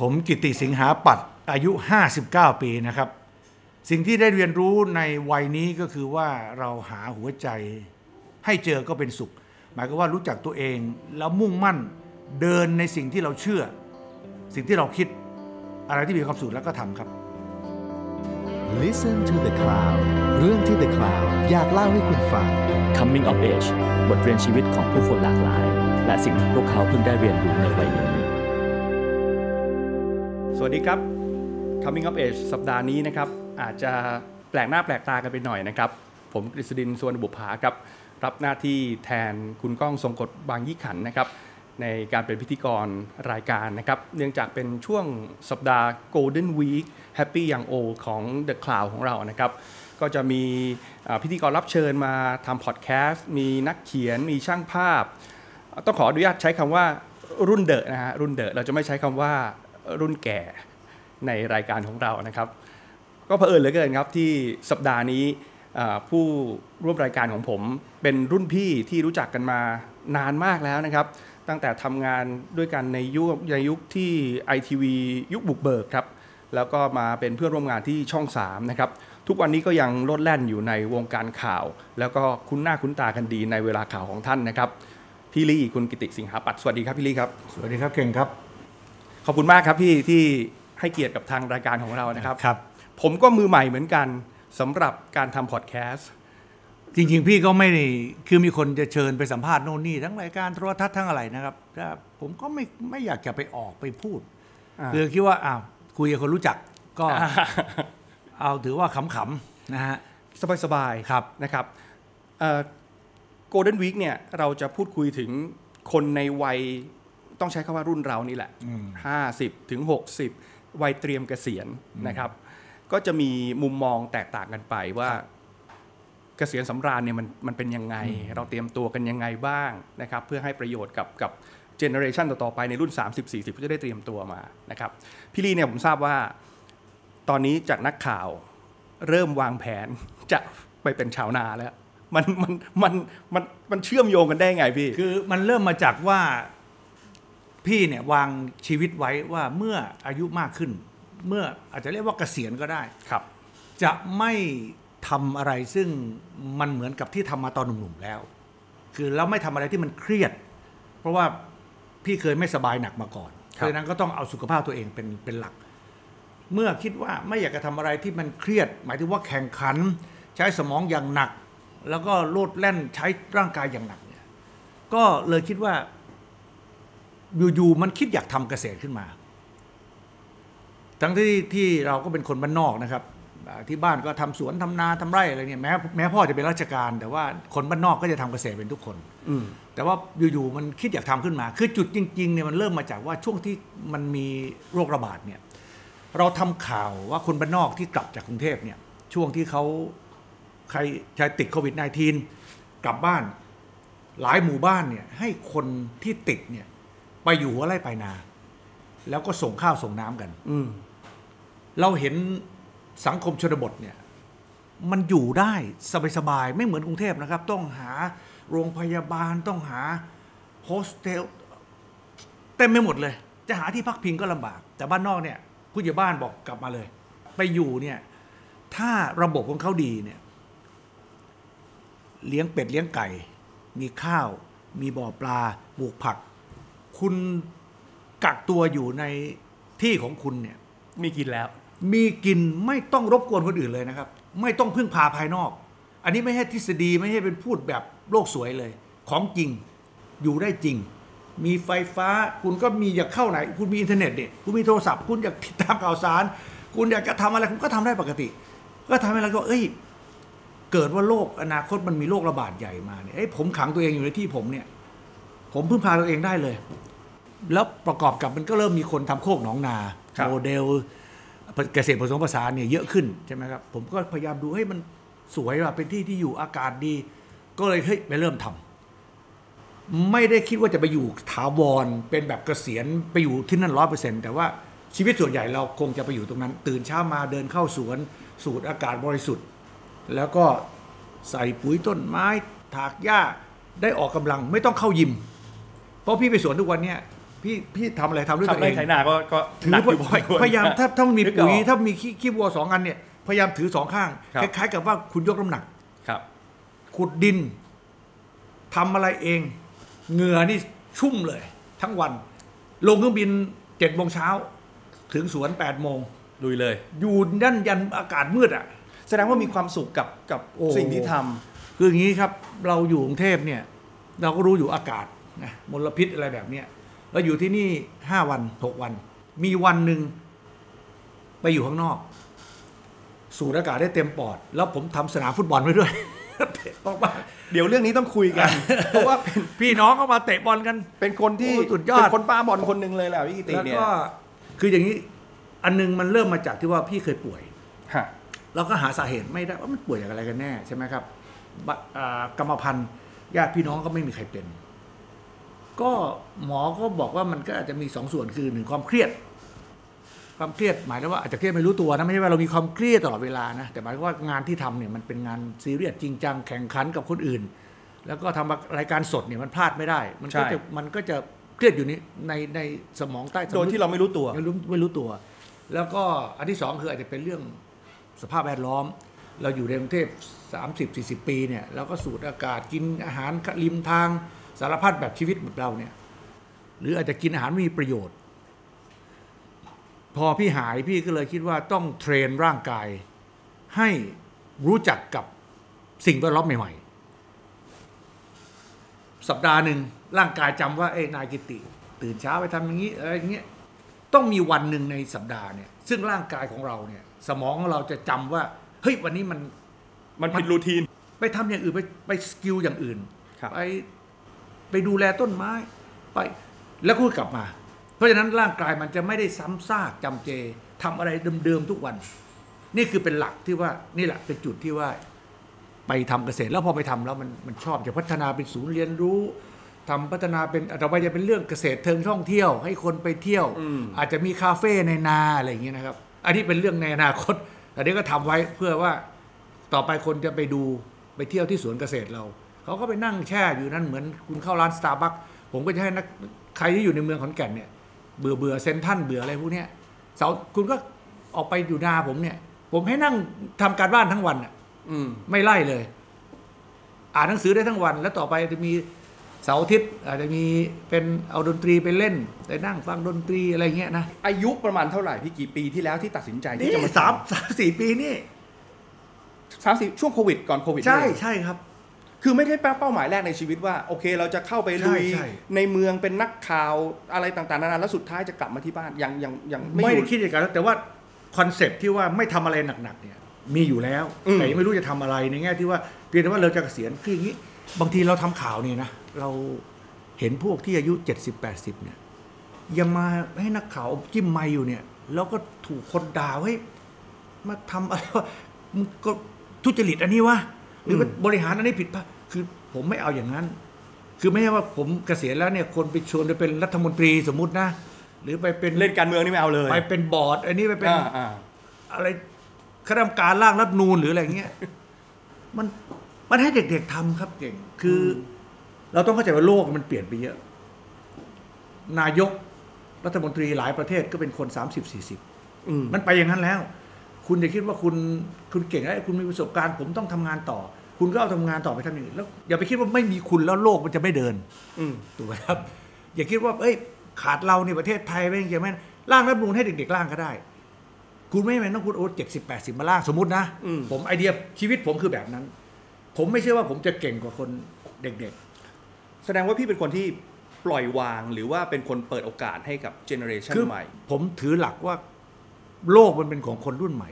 ผมกิติสิงหาปัตย์อายุ 59 ปีนะครับ สิ่งที่ได้เรียนรู้ในวัยนี้ก็คือว่าเราหาหัวใจให้เจอก็เป็นสุข หมายก็ว่ารู้จักตัวเองแล้วมุ่งมั่นเดินในสิ่งที่เราเชื่อ สิ่งที่เราคิดอะไรที่มีความสุขแล้วก็ทำครับ Listen to the Cloud เรื่องที่ The Cloud อยากเล่าให้คุณฟัง Coming of Age บทเรียนชีวิตของผู้คนหลากหลาย และสิ่งที่พวกเขาเพิ่งได้เรียนรู้ในวัยนี้ สวัสดีครับ Coming of Age สัปดาห์นี้นะครับ อาจจะแปลกหน้าแปลกตากันไปหน่อยนะครับ ผมกฤษดินสวนบุภาครับ รับหน้าที่แทนคุณก้องทรงกฎบางยี่ขันนะครับ ในการเป็นพิธีกรรายการนะครับ เนื่องจากเป็นช่วงสัปดาห์ Golden Week Happy Young O ของ The Cloud ของเรานะครับ ก็จะมีพิธีกรรับเชิญมาทำพอดแคสต์มีนักเขียนมีช่างภาพ ต้องขออนุญาตใช้คำว่ารุ่นเดอะนะฮะรุ่นเดอะเราจะไม่ใช้คำว่า รุ่นแก่ในรายการของเรานะครับ ก็เผอิญเหลือเกินครับที่สัปดาห์นี้ผู้ร่วมรายการของผมเป็นรุ่นพี่ที่รู้จักกันมานานมากแล้วนะครับ ตั้งแต่ทำงานด้วยกันในยุคในยุคที่ ITV ยุคบุกเบิกครับ แล้วก็มาเป็นเพื่อนร่วมงานที่ช่อง 3 นะครับ ทุกวันนี้ก็ยังโลดแล่นอยู่ในวงการข่าว แล้วก็คุ้นหน้าคุ้นตากันดีในเวลาข่าวของท่านนะครับ พี่ลี่คุณกิติสิงหาปัตสวัสดีครับพี่ลี่ครับ สวัสดีครับเก่งครับ ขอบคุณมากครับพี่ที่ให้เกียรติกับทางรายการของเรานะครับ ครับ ผมก็มือใหม่เหมือนกันสำหรับการทำพอดแคสต์ จริงๆ พี่ก็ไม่ได้คือมีคนจะเชิญไปสัมภาษณ์โน่นนี่ทั้งรายการโทรทัศน์ทั้งอะไรนะครับแต่ผมก็ไม่ไม่อยากจะไปออกไปพูด อ่า คือคิดว่าอ้าวคุยกับคนรู้จักก็เอาถือว่าขำๆนะฮะ สบายๆครับนะครับโกลเด้นวีคเนี่ยเราจะพูดคุยถึงคนในวัย ต้องใช้คำว่ารุ่นเรานี่แหละ 50 ถึง 60 วัยเตรียมเกษียณนะครับ ก็จะมีมุมมองแตกต่างกันไปว่าเกษียณสำราญเนี่ยมันมันเป็นยังไง เราเตรียมตัวกันยังไงบ้างนะครับ เพื่อให้ประโยชน์กับกับเจเนอเรชันต่อๆไปในรุ่น 30-40 ก็จะได้เตรียมตัวมานะครับ พี่ลีเนี่ยผมทราบว่าตอนนี้จากนักข่าวเริ่มวางแผนจะไปเป็นชาวนาแล้ว มันมันมันมันมันเชื่อมโยงกันได้ไงพี่ คือมันเริ่มมาจากว่า พี่เนี่ยวางชีวิตไว้ว่าเมื่ออายุมากขึ้น เมื่ออาจจะเรียกว่าเกษียณก็ได้ครับ จะไม่ทำอะไรซึ่งมันเหมือนกับที่ทำมาตอนหนุ่มๆแล้ว คือเราไม่ทำอะไรที่มันเครียด เพราะว่าพี่เคยไม่สบายหนักมาก่อนครับเพราะฉะนั้นก็ต้องเอาสุขภาพตัวเองเป็นเป็นหลัก เมื่อคิดว่าไม่อยากจะทำอะไรที่มันเครียด หมายถึงว่าแข่งขัน ใช้สมองอย่างหนัก แล้วก็โลดแล่นใช้ร่างกายอย่างหนักเนี่ยก็เลยคิดว่า อยู่ๆมันคิดอยากทำเกษตรขึ้นมา ทั้งที่ที่เราก็เป็นคนบ้านนอกนะครับอ่าที่บ้านก็ทำสวนทำนาทำไร่อะไรเนี่ยแม้แม้พ่อจะเป็นราชการ แต่ว่าคนบ้านนอกก็จะทำเกษตรเป็นทุกคน อืมแต่ว่าอยู่ๆมันคิดอยากทำขึ้นมา คือจุดจริงๆเนี่ยมันเริ่มมาจากว่าช่วงที่มันมีโรคระบาดเนี่ยเราทำข่าวว่าคนบ้านนอกที่กลับจากกรุงเทพเนี่ยช่วงที่เขาใครใครติดโควิด -19 กลับบ้านหลายหมู่บ้านเนี่ยให้คนที่ติดเนี่ย ไปอยู่หัวไร่ไปลายนา แล้วก็ส่งข้าวส่งน้ำกัน อืม เราเห็นสังคมชนบทเนี่ย มันอยู่ได้สบายๆไม่เหมือนกรุงเทพนะครับ ต้องหาโรงพยาบาลต้องหา hospitel เต็มไปหมดเลย จะหาที่พักพิงก็ลำบาก แต่บ้านนอกเนี่ยผู้ใหญ่บ้านบอกกลับมาเลย ไปอยู่เนี่ย ถ้าระบบของเขาดีเนี่ย เลี้ยงเป็ดเลี้ยงไก่ มีข้าว มีบ่อปลาปลูกผัก คุณกักตัวอยู่ในที่ของคุณเนี่ย มีกินแล้ว มีกินไม่ต้องรบกวนคนอื่นเลยนะครับ ไม่ต้องพึ่งพาภายนอก อันนี้ไม่ใช่ทฤษฎีไม่ใช่เป็นพูดแบบโลกสวยเลย ของจริงอยู่ได้จริง มีไฟฟ้าคุณก็มีอยากเข้าไหน คุณมีอินเทอร์เน็ตเด็คุณมีโทรศัพท์ คุณอยากติดตามข่าวสาร คุณอยากจะทำอะไรคุณก็ทำได้ปกติ ก็ทำให้เราก็เอ้ย เกิดว่าโลกอนาคตมันมีโรคระบาดใหญ่มาเนี่ยเอ้ยผมขังตัวเองอยู่ในที่ผมเนี่ย ผมพึ่งพาตัวเองได้เลย แล้วประกอบกับมันก็เริ่มมีคนทำโคกหนองนาครับโมเดลเกษตรผสมผสานเนี่ยเยอะขึ้นใช่ไหมครับ ผมก็พยายามดูให้มันสวยว่าเป็นที่ที่อยู่อากาศดี ก็เลยเฮ้ยไปเริ่มทำไม่ได้คิดว่าจะไปอยู่ถาวรเป็นแบบเกษียณไปอยู่ที่นั่นร้อยเปอร์เซ็นต์แต่ว่าชีวิตส่วนใหญ่เราคงจะไปอยู่ตรงนั้น ตื่นเช้ามาเดินเข้าสวน สูดอากาศบริสุทธิ์ แล้วก็ใส่ปุ๋ยต้นไม้ ถากหญ้าได้ออกกำลังไม่ต้องเข้ายิม เพราะพี่ไปสวนทุกวันเนี่ย พี่พี่ทำอะไรทำด้วยทำตัวไรเองไถนาก็ก็ถือหนักพอยู่พอสมควร พยายามถ้าถ้ามันมีนึกอปุ๋อยกถ้ามีขี้ขี้วัวสองอันเนี่ยพยายามถือสองข้างครับ คล้ายๆ กับว่าคุณยกน้ำหนัก ครับ ขุดดินทำอะไรเอง เหงื่อนี่ชุ่มเลย ทั้งวัน ลงเครื่องบินเจ็ดโมงเช้า ถึงสวนแปดโมง ลุยเลย อยู่นั่นยันอากาศมืดอะ แสดงว่ามีความสุขกับกับโอ้ สิ่งที่ทำ คืออย่างนี้ครับ เราอยู่กรุงเทพเนี่ย เราก็รู้อยู่อากาศนะมลพิษอะไรแบบเนี้ย เราอยู่ที่นี่ห้าวันหกวัน มีวันหนึ่งไปอยู่ข้างนอก สูดอากาศได้เต็มปอด แล้วผมทำสนามฟุตบอลไว้ด้วยเตะออกมาเดี๋ยวเรื่องนี้ต้องคุยกัน เพราะว่าเป็นพี่น้องก็มาเตะบอลกัน เป็นคนที่โอ้สุดยอดเป็นคนป้าบอลคนหนึ่งเลยแหละพี่กิติแล้วเนี่ยก็คืออย่างนี้อันหนึงมันเริ่มมาจากที่ว่าพี่เคยป่วยฮะเราก็หาสาเหตุไม่ได้ว่ามันป่วยจากอะไรกันแน่ใช่ไหมครับบะอ่ากรรมพันธุ์ญาติพี่น้องก็ไม่มีใครเป็น ก็หมอก็บอกว่ามันก็อาจจะมีสองส่วนคือหนึ่งความเครียด ความเครียดหมายถึงว่าอาจจะเครียดไม่รู้ตัวนะไม่ใช่ว่าเรามีความเครียดตลอดเวลานะแต่หมายถึงว่างานที่ทำเนี่ยมันเป็นงานซีเรียสจริงจังแข่งขันกับคนอื่น แล้วก็ทำรายการสดเนี่ยมันพลาดไม่ได้ มันก็จะมันก็จะเครียดอยู่นี้ในในสมองใต้สำนึกโดยที่เราไม่รู้ตัวไม่รู้ไม่รู้ตัว แล้วก็อันที่สองคืออาจจะเป็นเรื่องสภาพแวดล้อม เราอยู่ในกรุงเทพ30 40 ปีเนี่ยเราก็สูดอากาศกินอาหารริมทาง สารพัดแบบชีวิตแบบเราเนี่ย หรืออาจจะกินอาหารไม่มีประโยชน์ พอพี่หายพี่ก็เลยคิดว่าต้องเทรนร่างกาย ให้รู้จักกับสิ่งแวดล้อมใหม่ๆ สัปดาห์หนึ่งร่างกายจำว่าเอ้ยนายกิติ ตื่นเช้าไปทำอย่างนี้อะไรอย่างเงี้ยต้องมีวันหนึ่งในสัปดาห์เนี่ยซึ่งร่างกายของเราเนี่ย สมองของเราจะจำว่าเฮ้ยวันนี้มันมันผิดรูทีน ไปทำอย่างอื่นไปไปสกิลอย่างอื่นครับไป ไปดูแลต้นไม้ ไปแล้วก็กลับมา เพราะฉะนั้นร่างกายมันจะไม่ได้ซ้ำซากจำเจทำอะไรเดิมๆทุกวัน นี่คือเป็นหลักที่ว่านี่แหละเป็นจุดที่ว่าไปทำเกษตรแล้วพอไปทำแล้วมันมันชอบจะพัฒนาเป็นศูนย์เรียนรู้ทำพัฒนาเป็นต่อไปจะเป็นเรื่องเกษตรเทิงท่องเที่ยว ให้คนไปเที่ยวอืมอาจจะมีคาเฟ่ในนาอะไรอย่างเงี้ยนะครับ อันนี้เป็นเรื่องในอนาคตแต่นี้ก็ทำไว้เพื่อว่าต่อไปคนจะไปดูไปเที่ยวที่สวนเกษตรเรา เขาก็ไปนั่งแช่อยู่นั่นเหมือนคุณเข้าร้านสตาร์บัคผมก็จะให้นักใครที่อยู่ในเมืองขอนแก่นเนี่ยเบื่อเบื่อเซนทรันเบื่ออะไรพวกเนี้ยเสาร์คุณก็ออกไปอยู่นาผมเนี่ย ผมให้นั่งทำการบ้านทั้งวันน่ะอืมไม่ไล่เลย อ่านหนังสือได้ทั้งวัน แล้วต่อไปจะมีเสาร์อาทิตย์อาจจะมีเป็นเอาดนตรีไปเล่นไปนั่งฟังดนตรีอะไรเงี้ยนะอายุประมาณเท่าไหร่พี่กี่ปีที่แล้วที่ตัดสินใจที่นี่จะมาสามสามสี่ปีนี่สามสิบช่วงโควิดก่อนโควิดใช่นี่เองใช่ครับ คือไม่ได้เป้าหมายแรกในชีวิตว่าโอเค เราจะเข้าไปลุยใช่ใช่ ในเมืองเป็นนักข่าวอะไรต่างๆนานาแล้วสุดท้ายจะกลับมาที่บ้านยังยังยังไม่ไม่อยู่ได้คิดอย่างนั้นแต่ว่าคอนเซปต์ที่ว่าไม่ทำอะไรหนักๆเนี่ยมีอยู่แล้วอืม แต่ยังไม่รู้จะทำอะไรในแง่ที่ว่าเพียงแต่ว่าเราจะเกษียณคืออย่างนี้ บางทีเราทำข่าวนี่นะเราเห็นพวกที่อายุ 70 80เนี่ยยังมาให้นักข่าวจิ้มไมค์อยู่เนี่ย แล้วก็ถูกคนด่าว่าเฮ้ยมาทำอะไรวะมึงก็ทุจริตอันนี้วะ หรือว่าบริหารอันนี้ผิดพลาดคือผมไม่เอาอย่างนั้น คือไม่ใช่ว่าผมเกษียณแล้วเนี่ยคนไปชวนไปเป็นรัฐมนตรีสมมุตินะ หรือไปเป็นเล่นการเมืองนี่ไม่เอาเลย ไปเป็นบอร์ด อันนี้ไปเป็นอ่าอ่าอะไรคณะกรรมการร่างรัฐธรรมนูนหรืออะไรเงี้ยมันมันให้เด็กๆทำครับเก่งคืออเราต้องเข้าใจว่าโลกมันเปลี่ยนไปเยอะ นายกรัฐมนตรีหลายประเทศก็เป็นคน 30 40อืมมันไปอย่างนั้นแล้ว คุณจะคิดว่าคุณคุณเก่งแล้วคุณมีประสบการณ์ ผมต้องทำงานต่อ คุณก็เอาทำงานต่อไปทำอย่างอื่นแล้วอย่าไปคิดว่าไม่มีคุณแล้วโลกมันจะไม่เดิน อืมถูกไหมครับ อย่าคิดว่าเอ้ย ขาดเราในประเทศไทยไม่เกี่ยวไหมร่างรัฐธรรมนูนให้เด็กๆร่างก็ได้ คุณไม่จำเป็นต้องคุณโอ้เจ็ดสิบแปดสิบมาร่างสมมตินะอืมผมไอเดียชีวิตผมคือแบบนั้น ผมไม่เชื่อว่าผมจะเก่งกว่าคนเด็กแสดงว่าพี่เป็นคนที่ปล่อยวางหรือว่าเป็นคนเปิดโอกาสให้กับเจเนอเรชัๆนคือใหม่ ผมถือหลักว่า โลกมันเป็นของคนรุ่นใหม่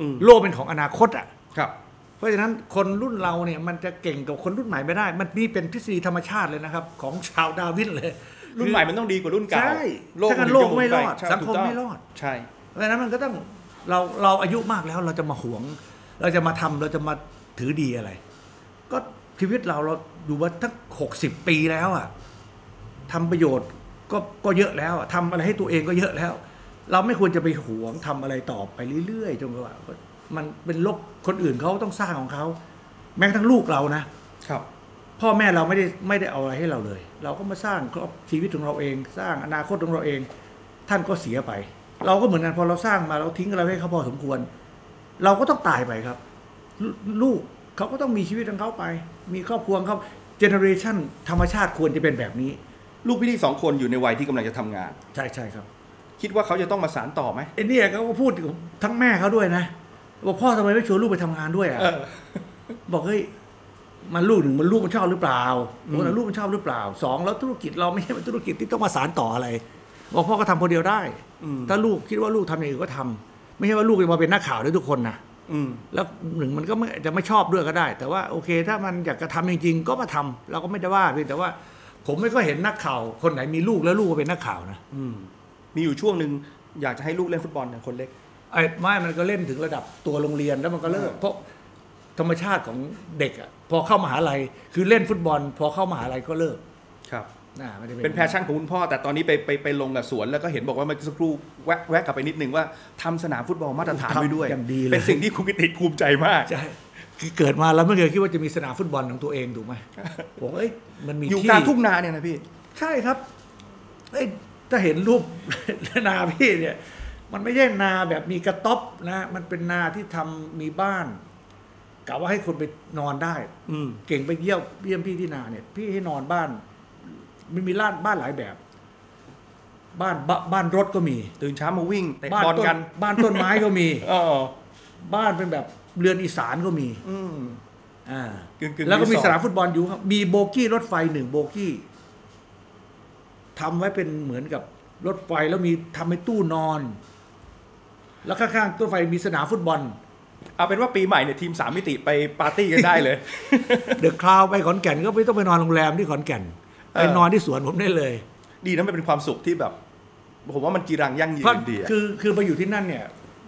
อืมโลกเป็นของอนาคตอะครับเพราะฉะนั้นคนรุ่นเราเนี่ยมันจะเก่งกับคนรุ่นใหม่ไม่ได้ มันนี่เป็นทฤษฎีธรรมชาติเลยนะครับ ของชาวดาร์วินเลย รุ่นใหม่มันต้องดีกว่ารุ่นเก่าใช่โลกถ้างั้นนโลกจะหนไม่รอดปใช่สังคมถูกต้ไม่รอดใช่เพราะฉะนั้นมันก็ต้องเราเราอายุมากแล้วเราจะมาหวง เราจะมาทำเราจะมาถือดีอะไร ก็ชีวิตเราเราอยู่มาทั้งหกสิบปีแล้วอะทำประโยชน์ก็ก็เยอะแล้วอะทำอะไรให้ตัวเองก็เยอะแล้ว เราไม่ควรจะไปหวงทำอะไรต่อไปเรื่อยๆจนกว่ามันเป็นโลกคนอื่นเขาต้องสร้างของเขาแม้กระทั่งลูกเรานะครับ พ่อแม่เราไม่ได้ไม่ได้เอาอะไรให้เราเลย เราก็มาสร้างครอบชีวิตของเราเอง สร้างอนาคตของเราเอง ท่านก็เสียไป เราก็เหมือนกันพอเราสร้างมาเราทิ้งอะไรให้เขาพอสมควร เราก็ต้องตายไปครับ ลูลูกเขาก็ต้องมีชีวิตของเขาไป มีครอบครัวของเขาเจเนอเรชันธรรมชาติควรจะเป็นแบบนี้ ลูกพี่ที่สองคนอยู่ในวัยที่กำลังจะทำงาน ใช่ใช่ครับ คิดว่าเขาจะต้องมาสานต่อไหมไอ้เนี่ยเขาก็พูดกับทั้งแม่เขาด้วยนะบอกพ่อทำไมไม่ชวนลูกไปทำงานด้วยอะเออ บอกเฮ้ยมันลูกหนึ่งมันลูกมันชอบหรือเปล่าอืม บอกว่าลูกมันชอบหรือเปล่าสองแล้วธุรกิจเราไม่ใช่เป็นธุรกิจที่ต้องมาสานต่ออะไร บอกพ่อก็ทำคนเดียวได้ อืมถ้าลูกคิดว่าลูกทำอย่างอื่นก็ทำไม่ใช่ว่าลูกจะมาเป็นนักข่าวได้ทุกคนนะอืมแล้วหนึ่งมันก็ไม่จะไม่ชอบด้วยก็ได้ แต่ว่าโอเค ถ้ามันอยากจะทำจริงๆ ก็มาทำเราก็ไม่ได้ว่าเพียงแต่ว่า ผมไม่ก็เห็นนักข่าวคนไหนมีลูกแล้วลูกก็เป็นนักข่าวนะ อืม มีอยู่ช่วงหนึ่งอยากจะให้ลูกเล่นฟุตบอลอย่างคนเล็ก ไอ้ไม่มันก็เล่นถึงระดับตัวโรงเรียนแล้วมันก็เลิกเพราะธรรมชาติของเด็กอะพอเข้ามหาลัยคือเล่นฟุตบอล พอเข้ามหาลัยก็เลิกครับน่าไม่ได้เป็น passion ของคุณพ่อ แต่ตอนนี้ไปไปไปลงกับสวนแล้วก็เห็นบอกว่าเมื่อสักครู่แวะแวะกลับไปนิดนึงว่าทำสนามฟุตบอลมาตรฐานไว้ด้วยอย่างดีเลยเป็นสิ่งที่คุณกิตติภูมิใจมากใช่คือเกิดมาแล้วไม่เคยคิดว่าจะมีสนามฟุตบอลของตัวเองถูกไหมบอกว่าเอ้ยมันมีอยู่ที่กลางทุ่งนาเนี่ยนะพี่ ใช่ครับเอ้ย ถ้าเห็นรูปนาพี่เนี่ย มันไม่ใช่นาแบบมีกระต๊อบนะมันเป็นนาที่ทำมีบ้านกะว่าให้คนไปนอนได้ อืมเก่งไปเยี่ยมเยี่ยมพี่ที่นาเนี่ย พี่ให้นอนบ้าน มันมีร้านบ้านหลายแบบ บ้านบบ้านรถก็มี ตื่นเช้ามาวิ่งเตะบ้านบอลต้นกัน บ้านต้นไม้ก็มีอ๋อบ้านเป็นแบบเรือนอีสานก็มี อืมอ่ากึ่งๆแล้วก็มีรีสอร์ทสนามฟุตบอลอยู่ครับ มีโบกี้รถไฟหนึ่งโบกี้ ทำไว้เป็นเหมือนกับรถไฟแล้วมีทำเป็นตู้นอน แล้วข้างๆตู้ไฟมีสนามฟุตบอล เอาเป็นว่าปีใหม่เนี่ยทีมสามมิติไปปาร์ตี้กันได้เลย เดอะคลาวไปขอนแก่นก็ไม่ต้องไปนอนโรงแรมที่ขอนแก่นเออไปนอนที่สวนผมได้เลย ดีนะมันเป็นความสุขที่แบบ ผมว่ามันจีรังยั่งยืเพราะนดีอะคือคือไปอยู่ที่นั่นเนี่ย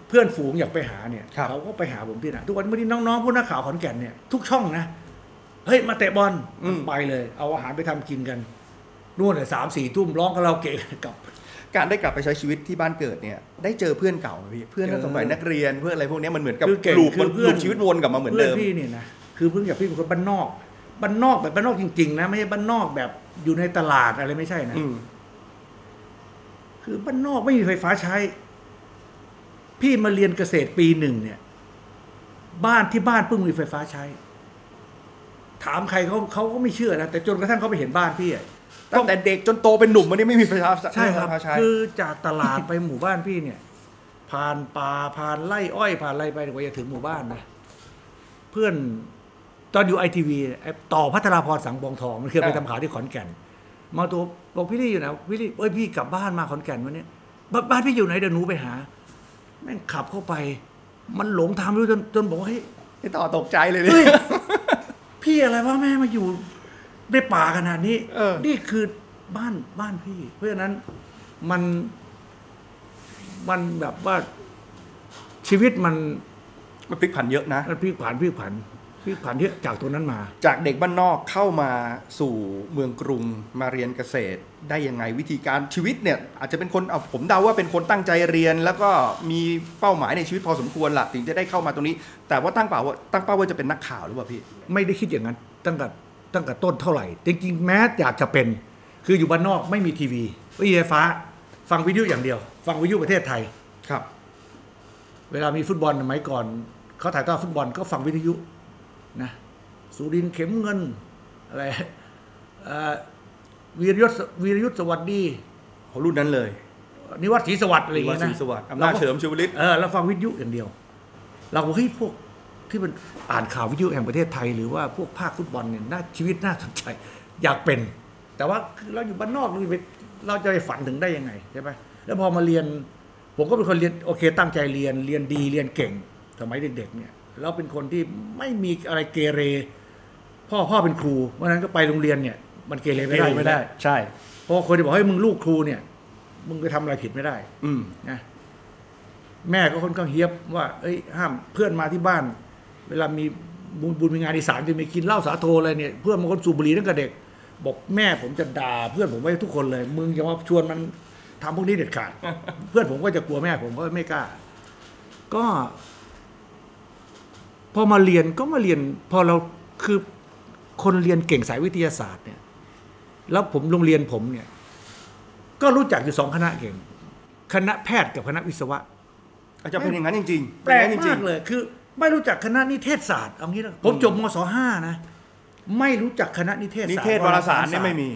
เพื่อนฝูงอยากไปหาเนี่ยครับเขาก็ไปหาผมที่นั่นทุกวันเมื่อนี้น้องๆพวกนักข่าวขอนแก่นเนี่ยทุกช่องนะเฮ้ยมาเตะบอลไปเลย เอาอาหารไปทำกินกัน นู่นเลยสามสี่ทุ่มร้องคาราโอเกะกลับ การได้กลับไปใช้ชีวิตที่บ้านเกิดเนี่ย ได้เจอเพื่อนเก่าไหมพี่เพื่อนเจอสมัยนักเรียนเพื่อนอะไรพวกเนี้ยมันเหมือนกับคือเก่งลูกคือมันเพื่อน ลูกชีวิตวนกลับมาเหมือนเดิม พื่พี่เนี่ยนะคือเพิ่งจากพี่เป็นคนบ้านนอกบ้านนอกแบบบ้านนอกจริงๆนะไม่ใช่บ้านนอกแบบอยู่ในตลาดอะไรไม่ใช่นะอืมคือบ้านนอกไม่มีไฟฟ้าใช้ พี่มาเรียนเกษตรปีหนึ่งเนี่ย บ้านที่บ้านเพิ่งมีไฟฟ้าใช้ ถามใครเขาเขาก็ไม่เชื่อนะแต่จนกระทั่งเขาไปเห็นบ้านพี่อะ ตั้งแต่เด็กจนโตเป็นหนุ่มมันนี่ไม่มีไฟฟ้าใช่ครับไฟฟ้าใช้คือจากตลาดไปหมู่บ้านพี่เนี่ย ผ่านป่าผ่านไร่อ้อยผ่านอะไรไปกว่าจะถึงหมู่บ้านนะเพื่อนตอนอยู่ไอทีวีต่อพัทราพรสังบองทองมันเคยไปทำข่าวที่ขอนแก่น มาตัวบอกพี่ลี่อยู่ไหนพี่ลี่เอ้ยพี่กลับบ้านมาขอนแก่นวันนี้บ้านบ้านพี่อยู่ไหนเดี๋ยวหนูไปหาแม่งขับเข้าไป มันหลงทางไม่รู้จนจนบอกว่าเฮ้ยไอ้ต่อตกใจเลยเฮ้ยเนี่ยพี่อะไรวะแม่มาอยู่ ในป่าขนาดนี้เออ นี่คือบ้านบ้านพี่ เพราะฉะนั้นมันมันแบบว่าชีวิตมันมันพลิกผันเยอะนะ มันพลิกผันพลิกผันพลิกผันที่จากตัวนั้นมา จากเด็กบ้านนอกเข้ามาสู่เมืองกรุงมาเรียนเกษตร ได้ยังไงวิธีการชีวิตเนี่ย อาจจะเป็นคนเอาผมเดาว่าเป็นคนตั้งใจเรียน แล้วก็มีเป้าหมายในชีวิตพอสมควรละถึงจะได้เข้ามาตรงนี้ แต่ว่าตั้งเป้าว่าตั้งเป้าว่าจะเป็นนักข่าวหรือเปล่าพี่ ไม่ได้คิดอย่างนั้นตั้งแต่ ตั้งแต่ต้นเท่าไหร่ จริงๆ แม้อยากจะเป็น คืออยู่บ้านนอกไม่มีทีวีไม่มีไฟฟ้า ฟังวิทยุอย่างเดียว ฟังวิทยุประเทศไทยครับ เวลามีฟุตบอลสมัยก่อนเขาถ่ายทอดฟุตบอลก็ฟังวิทยุนะสุรินทร์เข็มเงินอะไรเอ่อวีรยศวีรยุทธสวัสดีของรุ่นนั้นเลย นิวัฒน์ศรีสวัสดิ์อะไรอย่างเงี้ยศนะรีสวัสดิ์อำนาจเฉลิมชีวฤทธิ์เออเราฟังวิทยุอย่างเดียว เราบอกเฮ้ยพวก ที่มันอ่านข่าววิทยุแห่งประเทศไทย หรือว่าพวกภาคฟุตบอลเนี่ยน่าชีวิตน่าสนใจอยากเป็น แต่ว่าคือเราอยู่บ้านนอกเราจะไปเราจะไปฝันถึงได้ยังไงใช่ไหมแล้วพอมาเรียน ผมก็เป็นคนเรียนโอเค ตั้งใจเรียนเรียนดีเรียนเก่งสมัยเด็กๆเนี่ยเราเป็นคนที่ไม่มีอะไรเกเร พ่อพ่อเป็นครูเพราะฉะนั้นก็ไปโรงเรียนเนี่ย มันเกเรไม่ได้ไม่ได้ ใช่เพราะว่าคนที่บอกให้ยมึงลูกครูเนี่ย มึงไปทำอะไรผิดไม่ได้ อืมนะแม่ก็ค่อนข้างเฮียบว่า เอ้ย ห้ามเพื่อนมาที่บ้าน เวลามีบุญบุญมีงานอีสานจะมีกินเหล้าสาโทอะไรเนี่ยเพื่อนบางคนสูบบุหรี่ตั้งแต่เด็ก บอกแม่ผมจะด่าเพื่อนผมไว้ทุกคนเลย มึงอย่ามาชวนมันทำพวกนี้เด็ดขาด เพื่อนผมก็จะกลัวแม่ผมก็ไม่กล้า ก็ พอมาเรียนก็มาเรียน พอเราคือคนเรียนเก่งสายวิทยาศาสตร์เนี่ย แล้วผมโรงเรียนผมเนี่ย ก็รู้จักอยู่สองคณะเก่ง คณะแพทย์กับคณะวิศวะอาจจะเป็นอย่างนั้นจริงๆแปลกเป็นอย่างนั้นจริมางกเลยคือ ไม่รู้จักคณะนิเทศศาสตร์เอางี้นะผมจบมศห้านะ ไม่รู้จักคณะนิเทศๆนิศาสตร์เทศวารสารเนี่ยไม่มี